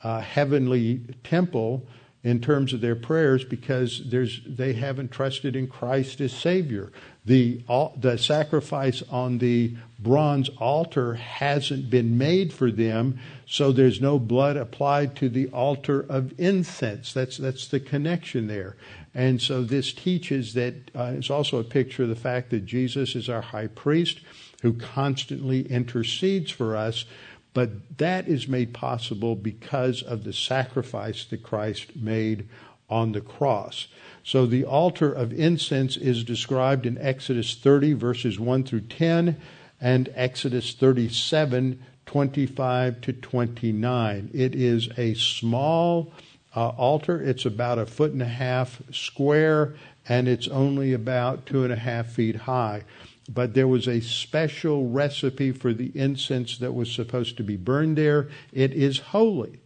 S1: uh, heavenly temple in terms of their prayers because they haven't trusted in Christ as Savior. The, the sacrifice on the bronze altar hasn't been made for them, so there's no blood applied to the altar of incense. That's, that's the connection there. And so this teaches that uh, it's also a picture of the fact that Jesus is our high priest who constantly intercedes for us. But that is made possible because of the sacrifice that Christ made on the cross. So the altar of incense is described in Exodus 30, verses 1 through 10, and Exodus 37, 25 to 29. It is a small uh, altar. It's about a foot and a half square, and it's only about two and a half feet high. But there was a special recipe for the incense that was supposed to be burned there. It is holy.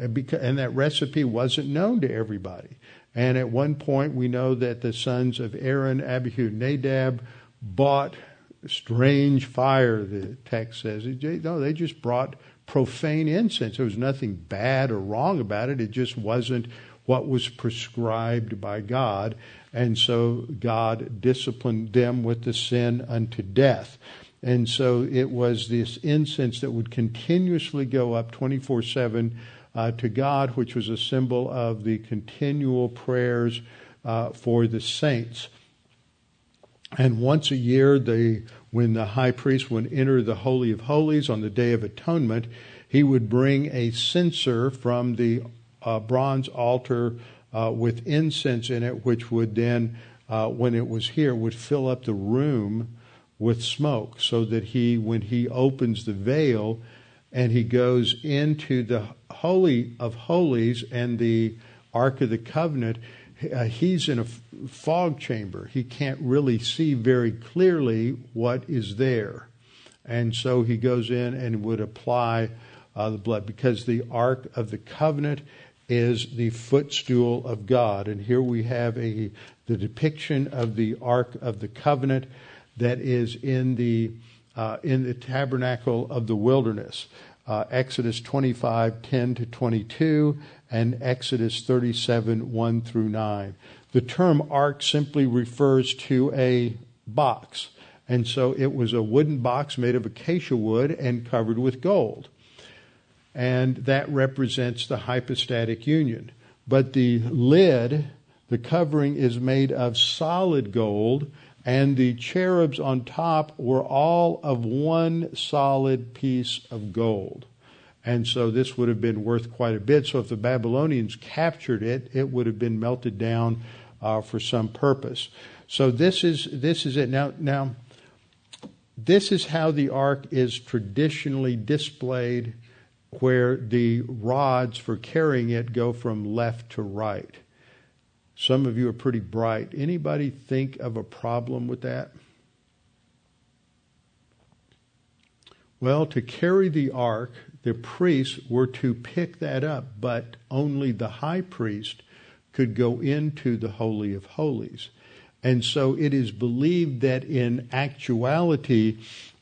S1: Uh, and that recipe wasn't known to everybody. And at one point, we know that the sons of Aaron, Abihu, Nadab, bought strange fire, the text says. No, they just brought profane incense. There was nothing bad or wrong about it. It just wasn't what was prescribed by God. And so God disciplined them with the sin unto death. And so it was this incense that would continuously go up 24 uh, 7 to God, which was a symbol of the continual prayers uh, for the saints. And once a year, they, when the high priest would enter the Holy of Holies on the Day of Atonement, he would bring a censer from the uh, bronze altar uh, with incense in it, which would then, uh, when it was here, would fill up the room with smoke, so that he, when he opens the veil and he goes into the holy of holies and the ark of the covenant, uh, he's in a fog chamber. He can't really see very clearly what is there. And so he goes in and would apply uh, the blood because the Ark of the Covenant is the footstool of God. And here we have a the depiction of the Ark of the Covenant that is in the uh, in the tabernacle of the wilderness. Uh, Exodus 25, 10 to 22, and Exodus 37, 1 through 9. The term ark simply refers to a box. And so it was a wooden box made of acacia wood and covered with gold. And that represents the hypostatic union. But the lid, the covering, is made of solid gold, and the cherubs on top were all of one solid piece of gold. And so this would have been worth quite a bit. So if the Babylonians captured it, it would have been melted down uh, for some purpose. So this is this is it. Now now this is how the ark is traditionally displayed where the rods for carrying it go from left to right. Some of you are pretty bright. Anybody think of a problem with that? Well, to carry the ark, the priests were to pick that up, but only the high priest could go into the Holy of Holies. And so it is believed that in actuality,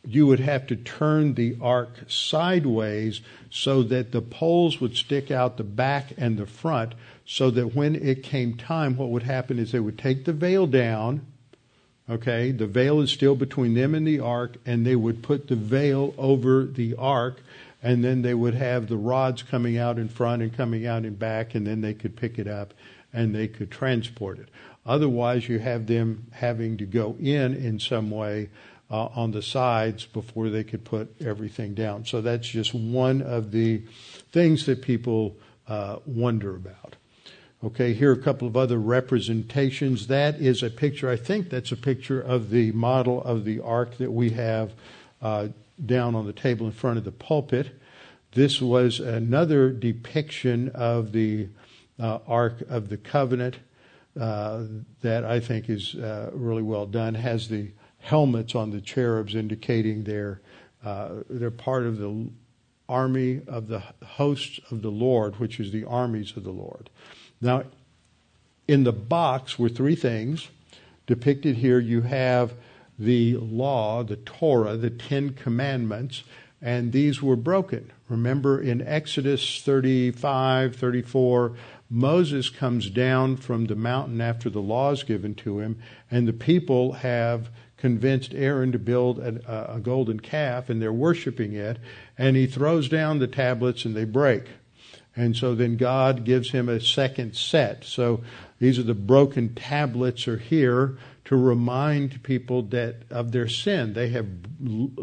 S1: you would have to turn the ark sideways so that the poles would stick out the back and the front, so that when it came time, what would happen is they would take the veil down. Okay, the veil is still between them and the ark, and they would put the veil over the ark, and then they would have the rods coming out in front and coming out in back, and then they could pick it up and they could transport it. Otherwise, you have them having to go in in some way uh, on the sides before they could put everything down. So that's just one of the things that people uh, wonder about. Okay, here are a couple of other representations. That is a picture, I think that's a picture of the model of the ark that we have uh, down on the table in front of the pulpit. This was another depiction of the uh, Ark of the Covenant uh, that I think is uh, really well done. Has the helmets on the cherubs indicating they're uh, they're part of the army of the hosts of the Lord, which is the armies of the Lord. Now, in the box were three things depicted here. You have the law, the Torah, the Ten Commandments, and these were broken. Remember in Exodus 35, 34, Moses comes down from the mountain after the law is given to him, and the people have convinced Aaron to build a, a, golden calf, and they're worshiping it, and he throws down the tablets and they break. And so then God gives him a second set. So these are the broken tablets are here to remind people that of their sin. They have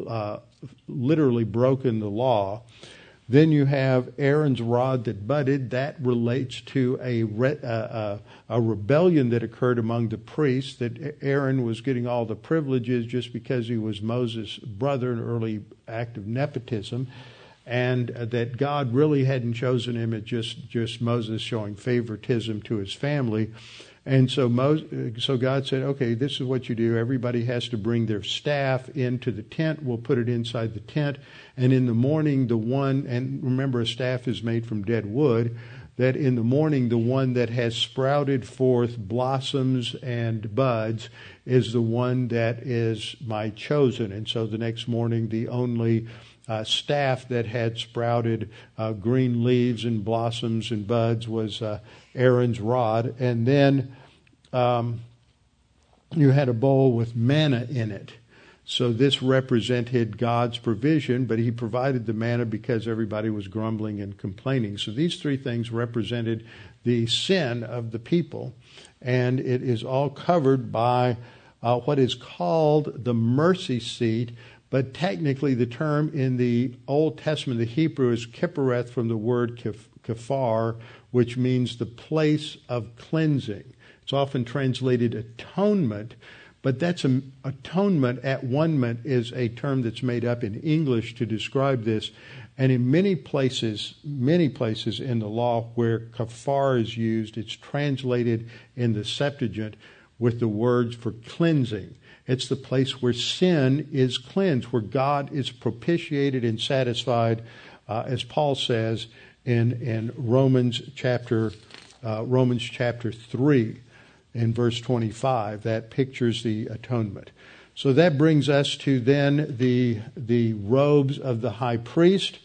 S1: uh, literally broken the law. Then you have Aaron's rod that budded. That relates to a, re- uh, a rebellion that occurred among the priests, that Aaron was getting all the privileges just because he was Moses' brother, an early act of nepotism, and that God really hadn't chosen him. It just, just Moses showing favoritism to his family. And so, Moses, so God said, okay, this is what you do. Everybody has to bring their staff into the tent. We'll put it inside the tent. And in the morning, the one, and remember, a staff is made from dead wood, that in the morning, the one that has sprouted forth blossoms and buds is the one that is my chosen. And so the next morning, the only uh, staff that had sprouted uh, green leaves and blossoms and buds was uh, Aaron's rod. And then um, you had a bowl with manna in it. So this represented God's provision, but he provided the manna because everybody was grumbling and complaining. So these three things represented the sin of the people, and it is all covered by uh, what is called the mercy seat, but technically the term in the Old Testament, the Hebrew, is kippereth from the word kafar, which means the place of cleansing. It's often translated atonement, but that's a, atonement at one is a term that's made up in English to describe this. And in many places, many places in the law where kafar is used, it's translated in the Septuagint with the words for cleansing. It's the place where sin is cleansed, where God is propitiated and satisfied, uh, as Paul says in in Romans chapter uh, Romans chapter three, in verse twenty five. That pictures the atonement. So that brings us to then the the robes of the high priest.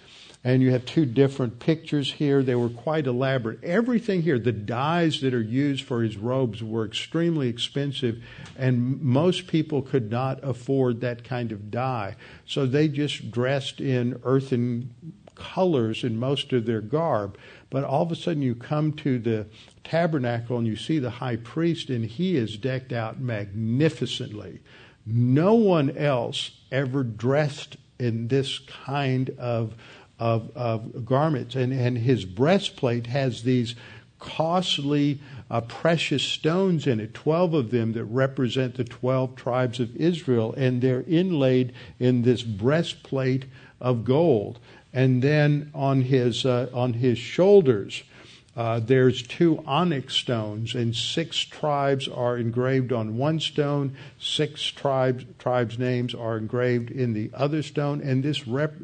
S1: And you have two different pictures here. They were quite elaborate. Everything here, the dyes that are used for his robes were extremely expensive, and most people could not afford that kind of dye. So they just dressed in earthen colors in most of their garb. But all of a sudden, you come to the tabernacle and you see the high priest, and he is decked out magnificently. No one else ever dressed in this kind of, of, of garments. And, and his breastplate has these costly, uh, precious stones in it, 12 of them that represent the 12 tribes of Israel, and they're inlaid in this breastplate of gold. And then on his, uh, on his shoulders, uh, there's two onyx stones, and six tribes are engraved on one stone. Six tribes tribes names are engraved in the other stone, and this rep-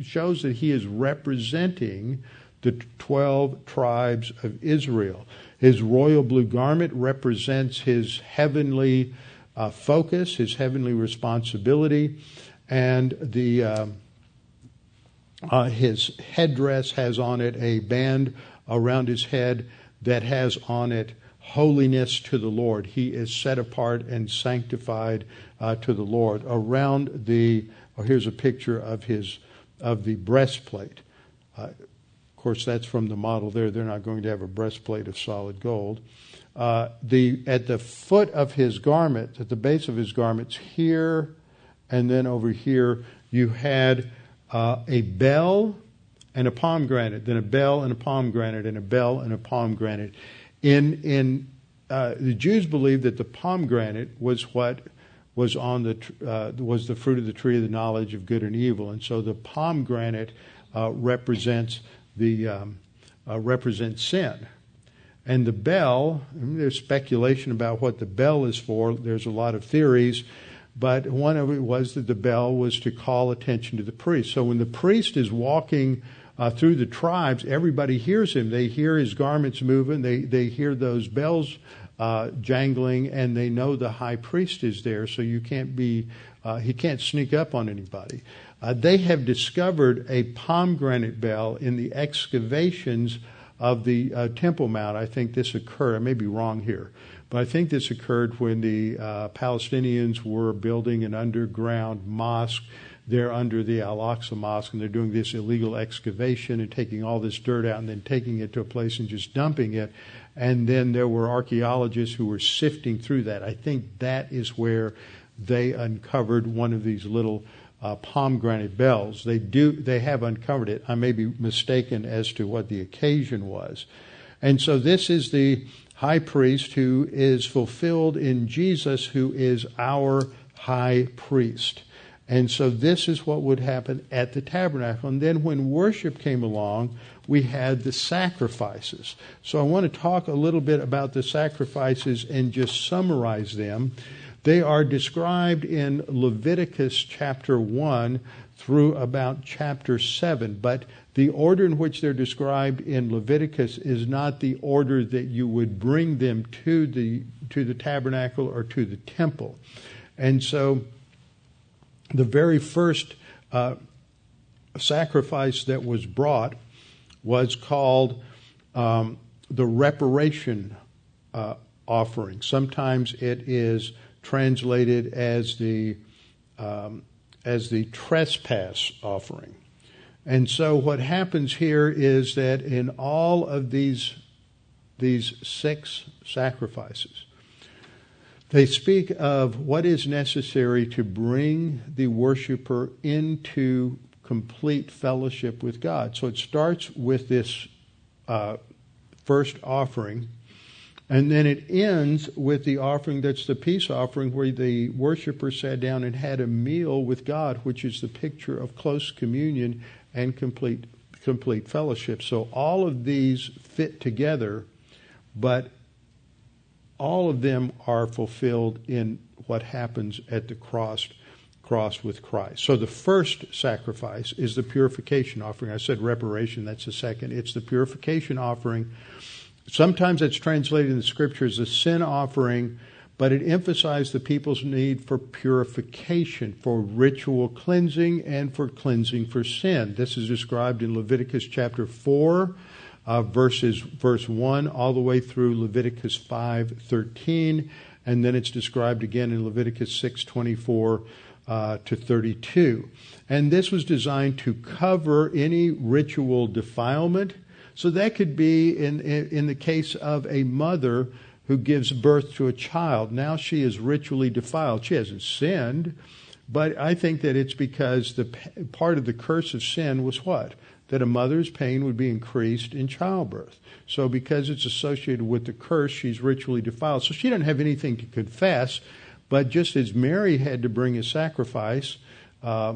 S1: shows that he is representing the twelve tribes of Israel. His royal blue garment represents his heavenly uh, focus, his heavenly responsibility, and the uh, uh, his headdress has on it a band around his head that has on it holiness to the Lord. He is set apart and sanctified uh, to the Lord. Around the, oh, here's a picture of his of the breastplate. Uh, of course, that's from the model there. They're not going to have a breastplate of solid gold. Uh, the at the foot of his garment, at the base of his garments, here and then over here, you had uh, a bell and a pomegranate, then a bell and a pomegranate, and a bell and a pomegranate. In in uh, the Jews believed that the pomegranate was what was on the uh, was the fruit of the tree of the knowledge of good and evil, and so the pomegranate uh, represents the um, uh, represents sin. And the bell, there's speculation about what the bell is for. There's a lot of theories, but one of it was that the bell was to call attention to the priest. So when the priest is walking uh, through the tribes, everybody hears him. They hear his garments moving. They they hear those bells uh, jangling, and they know the high priest is there. So you can't be uh, he can't sneak up on anybody. Uh, they have discovered a pomegranate bell in the excavations of the uh, Temple Mount. I think this occurred. I may be wrong here. But I think this occurred when the uh, Palestinians were building an underground mosque they're under the Al Aqsa Mosque and they're doing this illegal excavation and taking all this dirt out and then taking it to a place and just dumping it. And then there were archaeologists who were sifting through that. I think that is where they uncovered one of these little uh, pomegranate bells. They do they have uncovered it. I may be mistaken as to what the occasion was. And so this is the high priest who is fulfilled in Jesus, who is our high priest. And so this is what would happen at the tabernacle. And then when worship came along, we had the sacrifices. So I want to talk a little bit about the sacrifices and just summarize them. They are described in Leviticus chapter 1 through about chapter 7, but the order in which they're described in Leviticus is not the order that you would bring them to the to the tabernacle or to the temple. And so the very first uh, sacrifice that was brought was called um, the reparation uh, offering. Sometimes it is translated as the um, as the trespass offering. And so what happens here is that in all of these these six sacrifices, they speak of what is necessary to bring the worshiper into complete fellowship with God. So it starts with this uh, first offering, and then it ends with the offering that's the peace offering, where the worshiper sat down and had a meal with God, which is the picture of close communion and complete complete fellowship. So all of these fit together, but all of them are fulfilled in what happens at the cross cross with Christ. So the first sacrifice is the purification offering. I said reparation, that's the second. It's the purification offering. Sometimes it's translated in the scriptures as a sin offering, but it emphasized the people's need for purification, for ritual cleansing, and for cleansing for sin. This is described in Leviticus chapter 4, uh, verses verse 1 all the way through Leviticus 5:13 and then it's described again in Leviticus 6:24 uh, to 32. And this was designed to cover any ritual defilement. So that could be in, in, in the case of a mother who gives birth to a child. Now she is ritually defiled. She hasn't sinned, but I think that it's because the part of the curse of sin was what? That a mother's pain would be increased in childbirth. So because it's associated with the curse, she's ritually defiled. So she doesn't have anything to confess, but just as Mary had to bring a sacrifice, uh,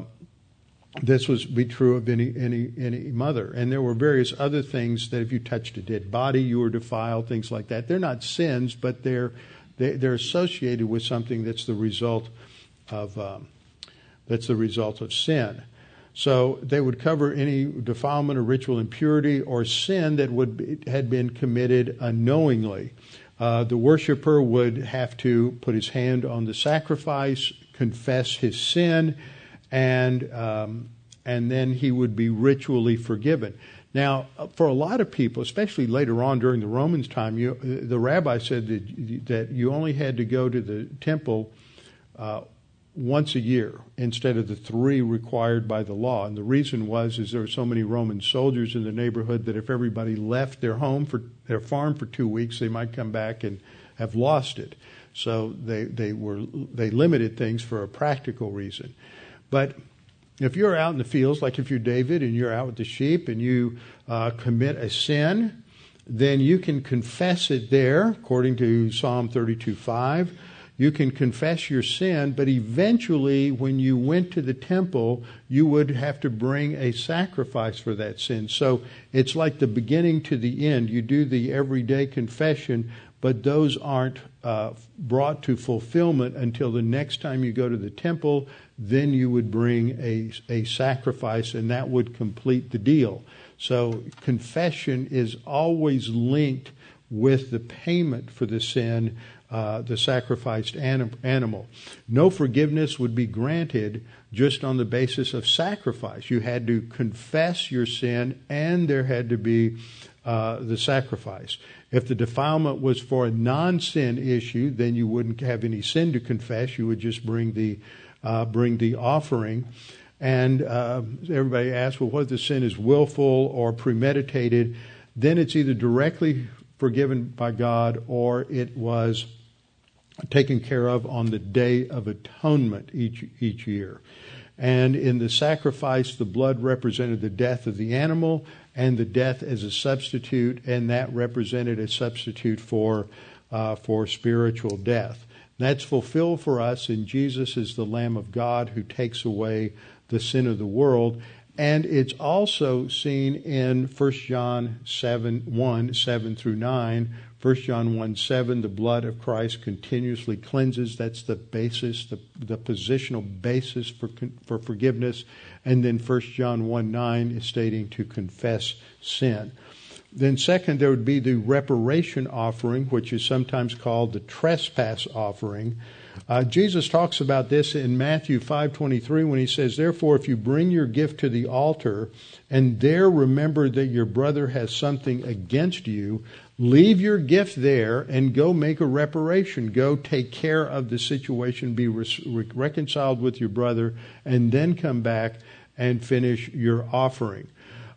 S1: this was be true of any, any, any mother. And there were various other things that if you touched a dead body, you were defiled, things like that. They're not sins, but they're, they, are they are associated with something that's the result of, um, that's the result of sin. So they would cover any defilement or ritual impurity or sin that would be, had been committed unknowingly. Uh, the worshiper would have to put his hand on the sacrifice, confess his sin, and um, and then he would be ritually forgiven. Now, for a lot of people, especially later on during the Romans' time, you, the rabbi said that, that you only had to go to the temple uh, once a year instead of the three required by the law. And the reason was is there were so many Roman soldiers in the neighborhood that if everybody left their home for their farm for two weeks, they might come back and have lost it. So they they were they limited things for a practical reason. But if you're out in the fields, like if you're David and you're out with the sheep and you uh, commit a sin, then you can confess it there, according to Psalm 32 5 you can confess your sin, but eventually, when you went to the temple, you would have to bring a sacrifice for that sin. So it's like the beginning to the end. You do the everyday confession, but those aren't uh, brought to fulfillment until the next time you go to the temple. Then you would bring a, a sacrifice, and that would complete the deal. So confession is always linked with the payment for the sin uh, the sacrificed anim- animal. No forgiveness would be granted just on the basis of sacrifice. You had to confess your sin, and there had to be uh, the sacrifice. If the defilement was for a non sin issue, then you wouldn't have any sin to confess. You would just bring the, uh, bring the offering. And uh, everybody asks, well, if the sin is willful or premeditated? Then it's either directly forgiven by God or it was taken care of on the Day of Atonement each, each year. And in the sacrifice, the blood represented the death of the animal and the death as a substitute, and that represented a substitute for, uh, for spiritual death. That's fulfilled for us in Jesus as the Lamb of God who takes away the sin of the world. And it's also seen in 1 John 7 1, 7 through 9, 1 John 1 7, the blood of Christ continuously cleanses. That's the basis, the, the positional basis for, for forgiveness. And then 1 John 1 9 is stating to confess sin. Then, second, there would be the reparation offering, which is sometimes called the trespass offering. Uh, Jesus talks about this in Matthew 5:23 when he says, "Therefore, if you bring your gift to the altar and there remember that your brother has something against you, Leave your gift there and go make a reparation. Go take care of the situation, be re- reconciled with your brother, and then come back and finish your offering.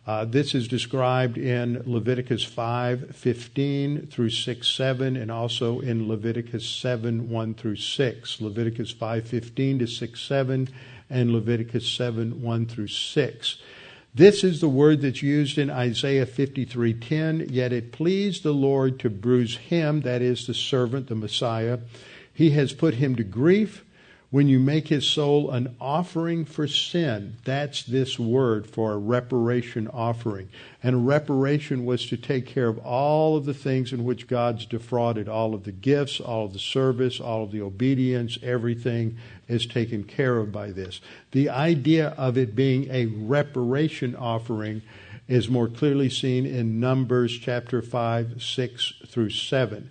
S1: Uh, this is described in Leviticus 5:15 through 6:7, and also in Leviticus 7 1 through 6. Leviticus 5:15 to 6:7, and Leviticus 7 1 through 6. This is the word that's used in Isaiah 53:10, yet it pleased the Lord to bruise him, that is the servant, the Messiah. He has put him to grief when you make his soul an offering for sin, that's this word for a reparation offering. And reparation was to take care of all of the things in which God's defrauded all of the gifts, all of the service, all of the obedience, everything is taken care of by this. The idea of it being a reparation offering is more clearly seen in Numbers chapter 5, 6 through 7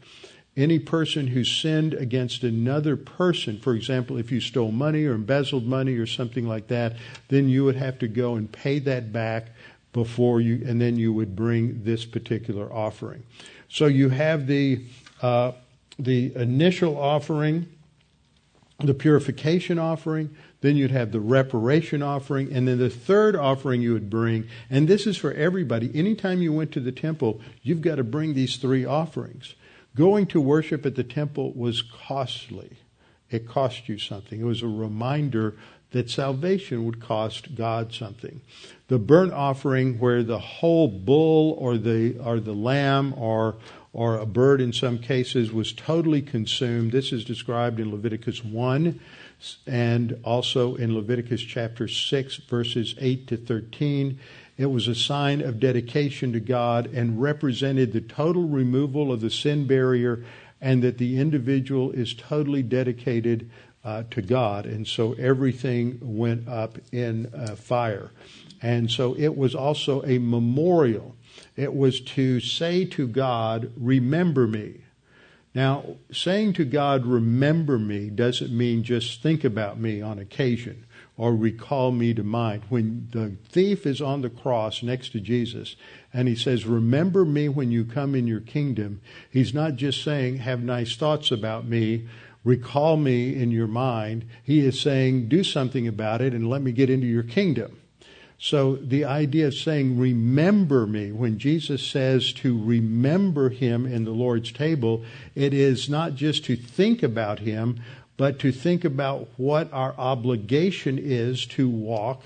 S1: any person who sinned against another person, for example, if you stole money or embezzled money or something like that, then you would have to go and pay that back before you, and then you would bring this particular offering. So you have the uh, the initial offering, the purification offering, then you'd have the reparation offering, and then the third offering you would bring. And this is for everybody. Anytime you went to the temple, you've got to bring these three offerings. Going to worship at the temple was costly. It cost you something. It was a reminder that salvation would cost God something. The burnt offering, where the whole bull or the or the lamb or or a bird in some cases was totally consumed. This is described in Leviticus 1 and also in Leviticus chapter 6, verses 8 to 13. It was a sign of dedication to God and represented the total removal of the sin barrier and that the individual is totally dedicated uh, to God. And so everything went up in uh, fire. And so it was also a memorial. It was to say to God, Remember me. Now, saying to God, Remember me, doesn't mean just think about me on occasion or recall me to mind. When the thief is on the cross next to Jesus and he says, Remember me when you come in your kingdom, he's not just saying, Have nice thoughts about me recall me in your mind. He is saying, do something about it and let me get into your kingdom. So the idea of saying, remember me, when Jesus says to remember him in the Lord's table, it is not just to think about him, but to think about what our obligation is to walk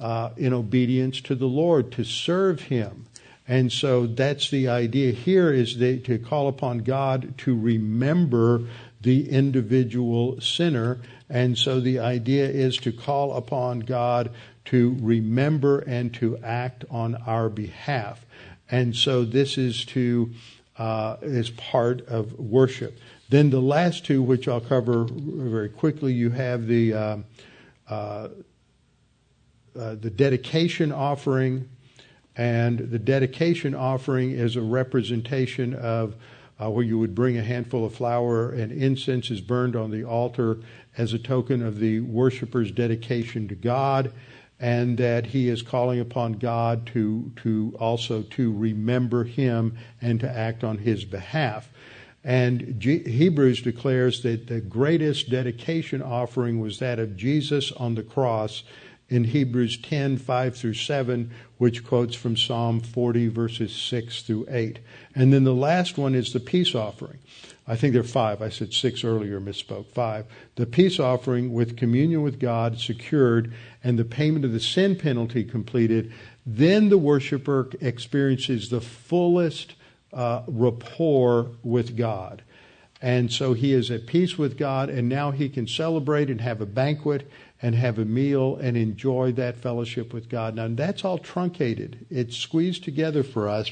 S1: uh, in obedience to the Lord, to serve him. And so that's the idea here is to call upon God to remember the individual sinner. And so the idea is to call upon God to remember and to act on our behalf. And so this is to uh, is part of worship. Then the last two, which I'll cover very quickly, you have the uh, uh, uh the dedication offering, and the dedication offering is a representation of uh, where you would bring a handful of flour and incense is burned on the altar as a token of the worshiper's dedication to God, and that he is calling upon God to to also to remember him and to act on his behalf. And G- Hebrews declares that the greatest dedication offering was that of Jesus on the cross in Hebrews 10, 5 through 7, which quotes from Psalm 40, verses 6 through 8. And then the last one is the peace offering. I think there are five. I said six earlier, misspoke. Five. The peace offering with communion with God secured and the payment of the sin penalty completed, then the worshiper experiences the fullest uh, rapport with God. And so he is at peace with God, and now he can celebrate and have a banquet and have a meal and enjoy that fellowship with God. Now, that's all truncated. It's squeezed together for us,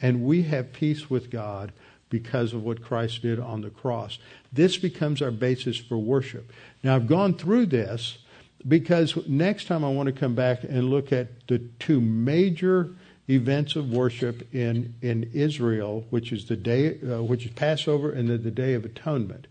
S1: and we have peace with God because of what Christ did on the cross. This becomes our basis for worship. Now, I've gone through this because next time I want to come back and look at the two major events of worship in, in Israel, which is the day, uh, which is Passover and the, the Day of Atonement.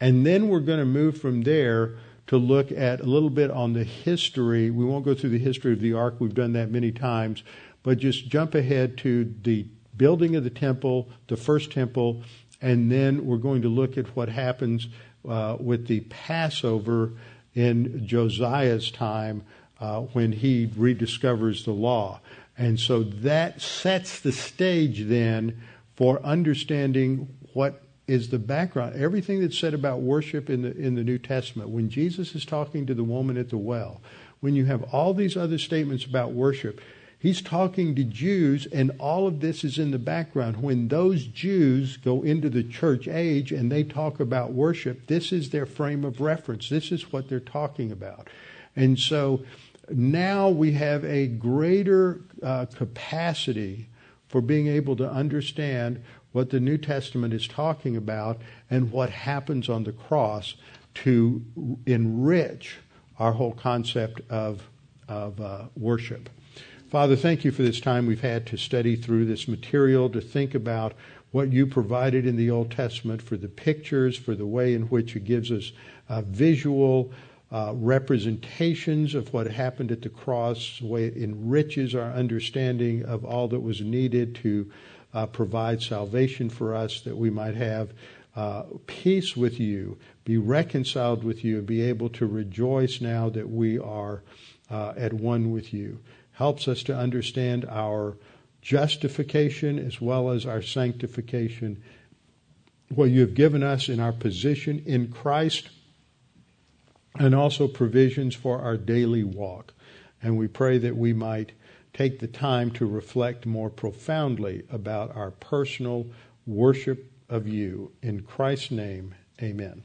S1: And then we're going to move from there to look at a little bit on the history. We won't go through the history of the ark, we've done that many times, but just jump ahead to the building of the temple, the first temple, and then we're going to look at what happens uh, with the Passover in Josiah's time uh, when he rediscovers the law. And so that sets the stage then for understanding what is the background. Everything that's said about worship in the in the New Testament, when Jesus is talking to the woman at the well, when you have all these other statements about worship, he's talking to Jews, and all of this is in the background. When those Jews go into the church age and they talk about worship, this is their frame of reference. This is what they're talking about. And so now we have a greater uh, capacity for being able to understand what the New Testament is talking about and what happens on the cross to enrich our whole concept of, of uh, worship. Father, thank you for this time we've had to study through this material, to think about what you provided in the Old Testament for the pictures, for the way in which it gives us a visual uh, representations of what happened at the cross, the way it enriches our understanding of all that was needed to uh, provide salvation for us, that we might have uh, peace with you, be reconciled with you, and be able to rejoice now that we are uh, at one with you. Helps us to understand our justification as well as our sanctification. What you have given us in our position in Christ, and also provisions for our daily walk. And we pray that we might take the time to reflect more profoundly about our personal worship of you. In Christ's name, amen.